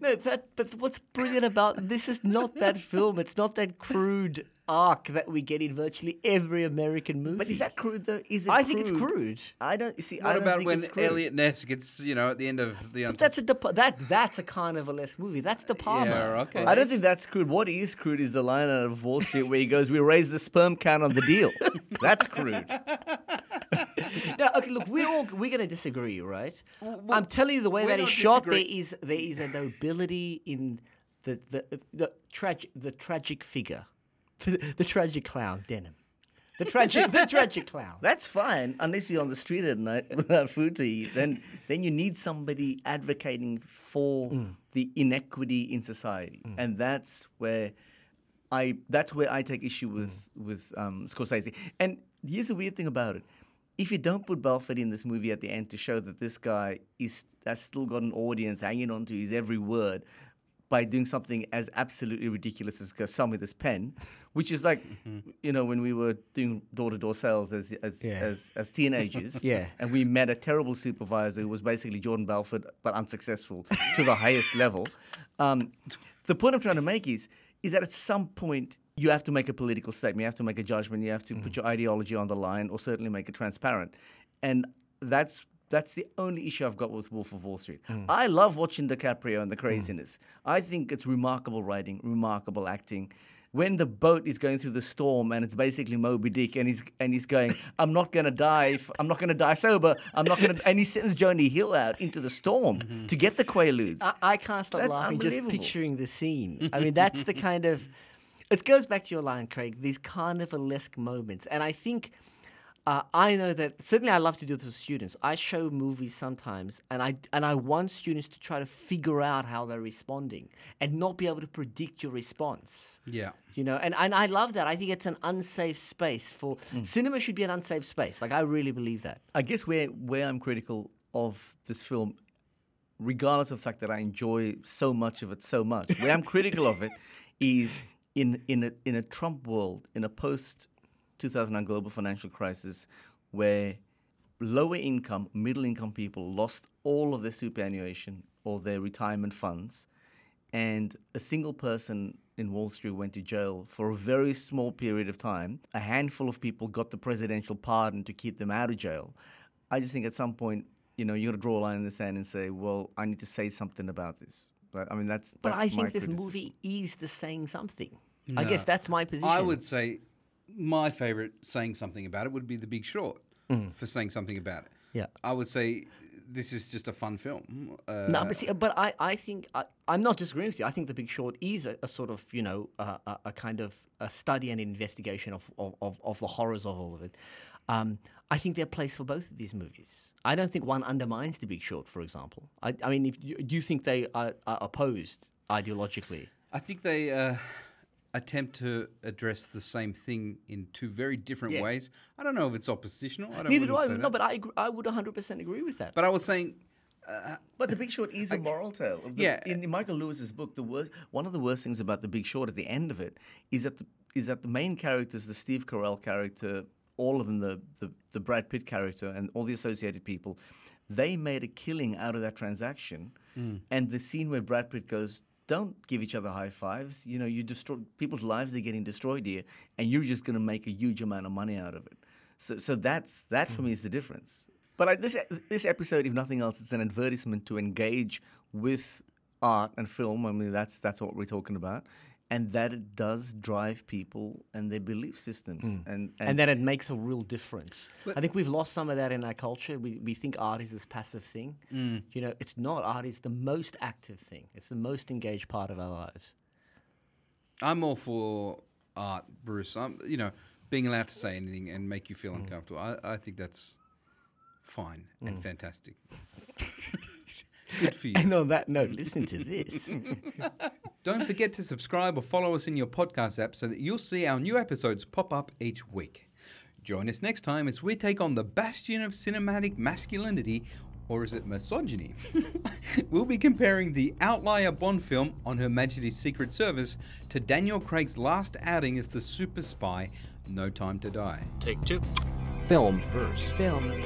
No, that but what's brilliant about this is not that film. It's not that crude arc that we get in virtually every American movie. But is that crude though? Is it? I think it's crude. I don't you see. I What don't about think when it's crude. Eliot Ness gets, you know, at the end of the But that's a De, that that's a carnivalesque movie. That's De Palma. Yeah, okay. I don't think that's crude. What is crude is the line out of Wall Street where he goes, "We raised the sperm count on the deal." that's crude. Now, okay, look, we're all we're going to disagree, right? I'm telling you, the way that not shot, there is there is a nobility in the the the tragic the tragic figure, the, the tragic clown, Denham, the tragic the tragic clown. That's fine unless you're on the street at night without food to eat. Then then you need somebody advocating for mm. the inequity in society, mm. and that's where I that's where I take issue with mm. with um, Scorsese. And here's the weird thing about it: if you don't put Belfort in this movie at the end to show that this guy is has still got an audience hanging on to his every word. By doing something as absolutely ridiculous as some with his pen, which is like, you know, when we were doing door to door sales as as, Yeah. as as teenagers, Yeah. and we met a terrible supervisor who was basically Jordan Belfort but unsuccessful to the highest level. Um, the point I'm trying to make is, is that at some point you have to make a political statement, you have to make a judgment, you have to put mm-hmm. your ideology on the line, or certainly make it transparent, and that's That's the only issue I've got with Wolf of Wall Street. Mm. I love watching DiCaprio and the mm. craziness. I think it's remarkable writing, remarkable acting. When the boat is going through the storm and it's basically Moby Dick and he's and he's going, I'm not gonna die, I'm not gonna die sober, I'm not gonna, and he sends Jonah Hill out into the storm mm-hmm. to get the Quaaludes. I, I can't stop That's laughing just picturing the scene. I mean, that's the kind of. It goes back to your line, Craig. These carnivalesque moments, and I think. Uh, I know that certainly I love to do this with students. I show movies sometimes, and I and I want students to try to figure out how they're responding and not be able to predict your response. Yeah. You know, and, and I love that. I think it's an unsafe space for cinema should be an unsafe space. Like I really believe that. I guess where where I'm critical of this film, regardless of the fact that I enjoy so much of it so much, where I'm critical of it is in in a in a Trump world, in a post 2009 global financial crisis, where lower income, middle income people lost all of their superannuation or their retirement funds, and a single person in Wall Street went to jail for a very small period of time. A handful of people got the presidential pardon to keep them out of jail. I just think at some point, you know, you got to draw a line in the sand and say, well, I need to say something about this. But, I mean, that's. But that's I my think this criticism. movie is the saying something. I guess that's my position. I would say my favorite saying something about it would be The Big Short for saying something about it. Yeah. I would say this is just a fun film. Uh, No, but see, but I, I think I, I'm not disagreeing with you. I think The Big Short is a, a sort of you know a, a, a kind of a study and investigation of, of, of, of the horrors of all of it. Um, I think they're place for both of these movies. I don't think one undermines The Big Short, for example. I, I mean, if you, do you think they are, are opposed ideologically? I think they uh, attempt to address the same thing in two very different Yeah. ways. I don't know if it's oppositional. I don't Neither do I. say No, that. but I agree, I would 100% agree with that. But I was saying But The Big Short is a moral tale. The- Yeah. In, in Michael Lewis's book, the worst, one of the worst things about The Big Short at the end of it is that the, is that the main characters, the Steve Carell character, all of them, the, the the Brad Pitt character, and all the associated people, they made a killing out of that transaction. Mm. And the scene where Brad Pitt goes. Don't give each other high fives. You know, you destroy people's lives are getting destroyed here, and you're just going to make a huge amount of money out of it. So, so that's that for me mm. is the difference. But I, this this episode, if nothing else, it's an advertisement to engage with art and film. I mean, that's that's what we're talking about, and that it does drive people and their belief systems, hmm. and and, and that it makes a real difference. I think we've lost some of that in our culture. We, we think art is this passive thing. Hmm. You know, it's not. Art is the most active thing. It's the most engaged part of our lives. I'm all for art, Bruce. I'm, you know, being allowed to say anything and make you feel hmm. uncomfortable. I, I think that's fine and fantastic. Good for you. And on that note, listen to this. Don't forget to subscribe or follow us in your podcast app so that you'll see our new episodes pop up each week. Join us next time as we take on the bastion of cinematic masculinity, or is it misogyny? we'll be comparing the outlier Bond film on Her Majesty's Secret Service to Daniel Craig's last outing as the super spy, No Time to Die. Take two. Film verse. Film.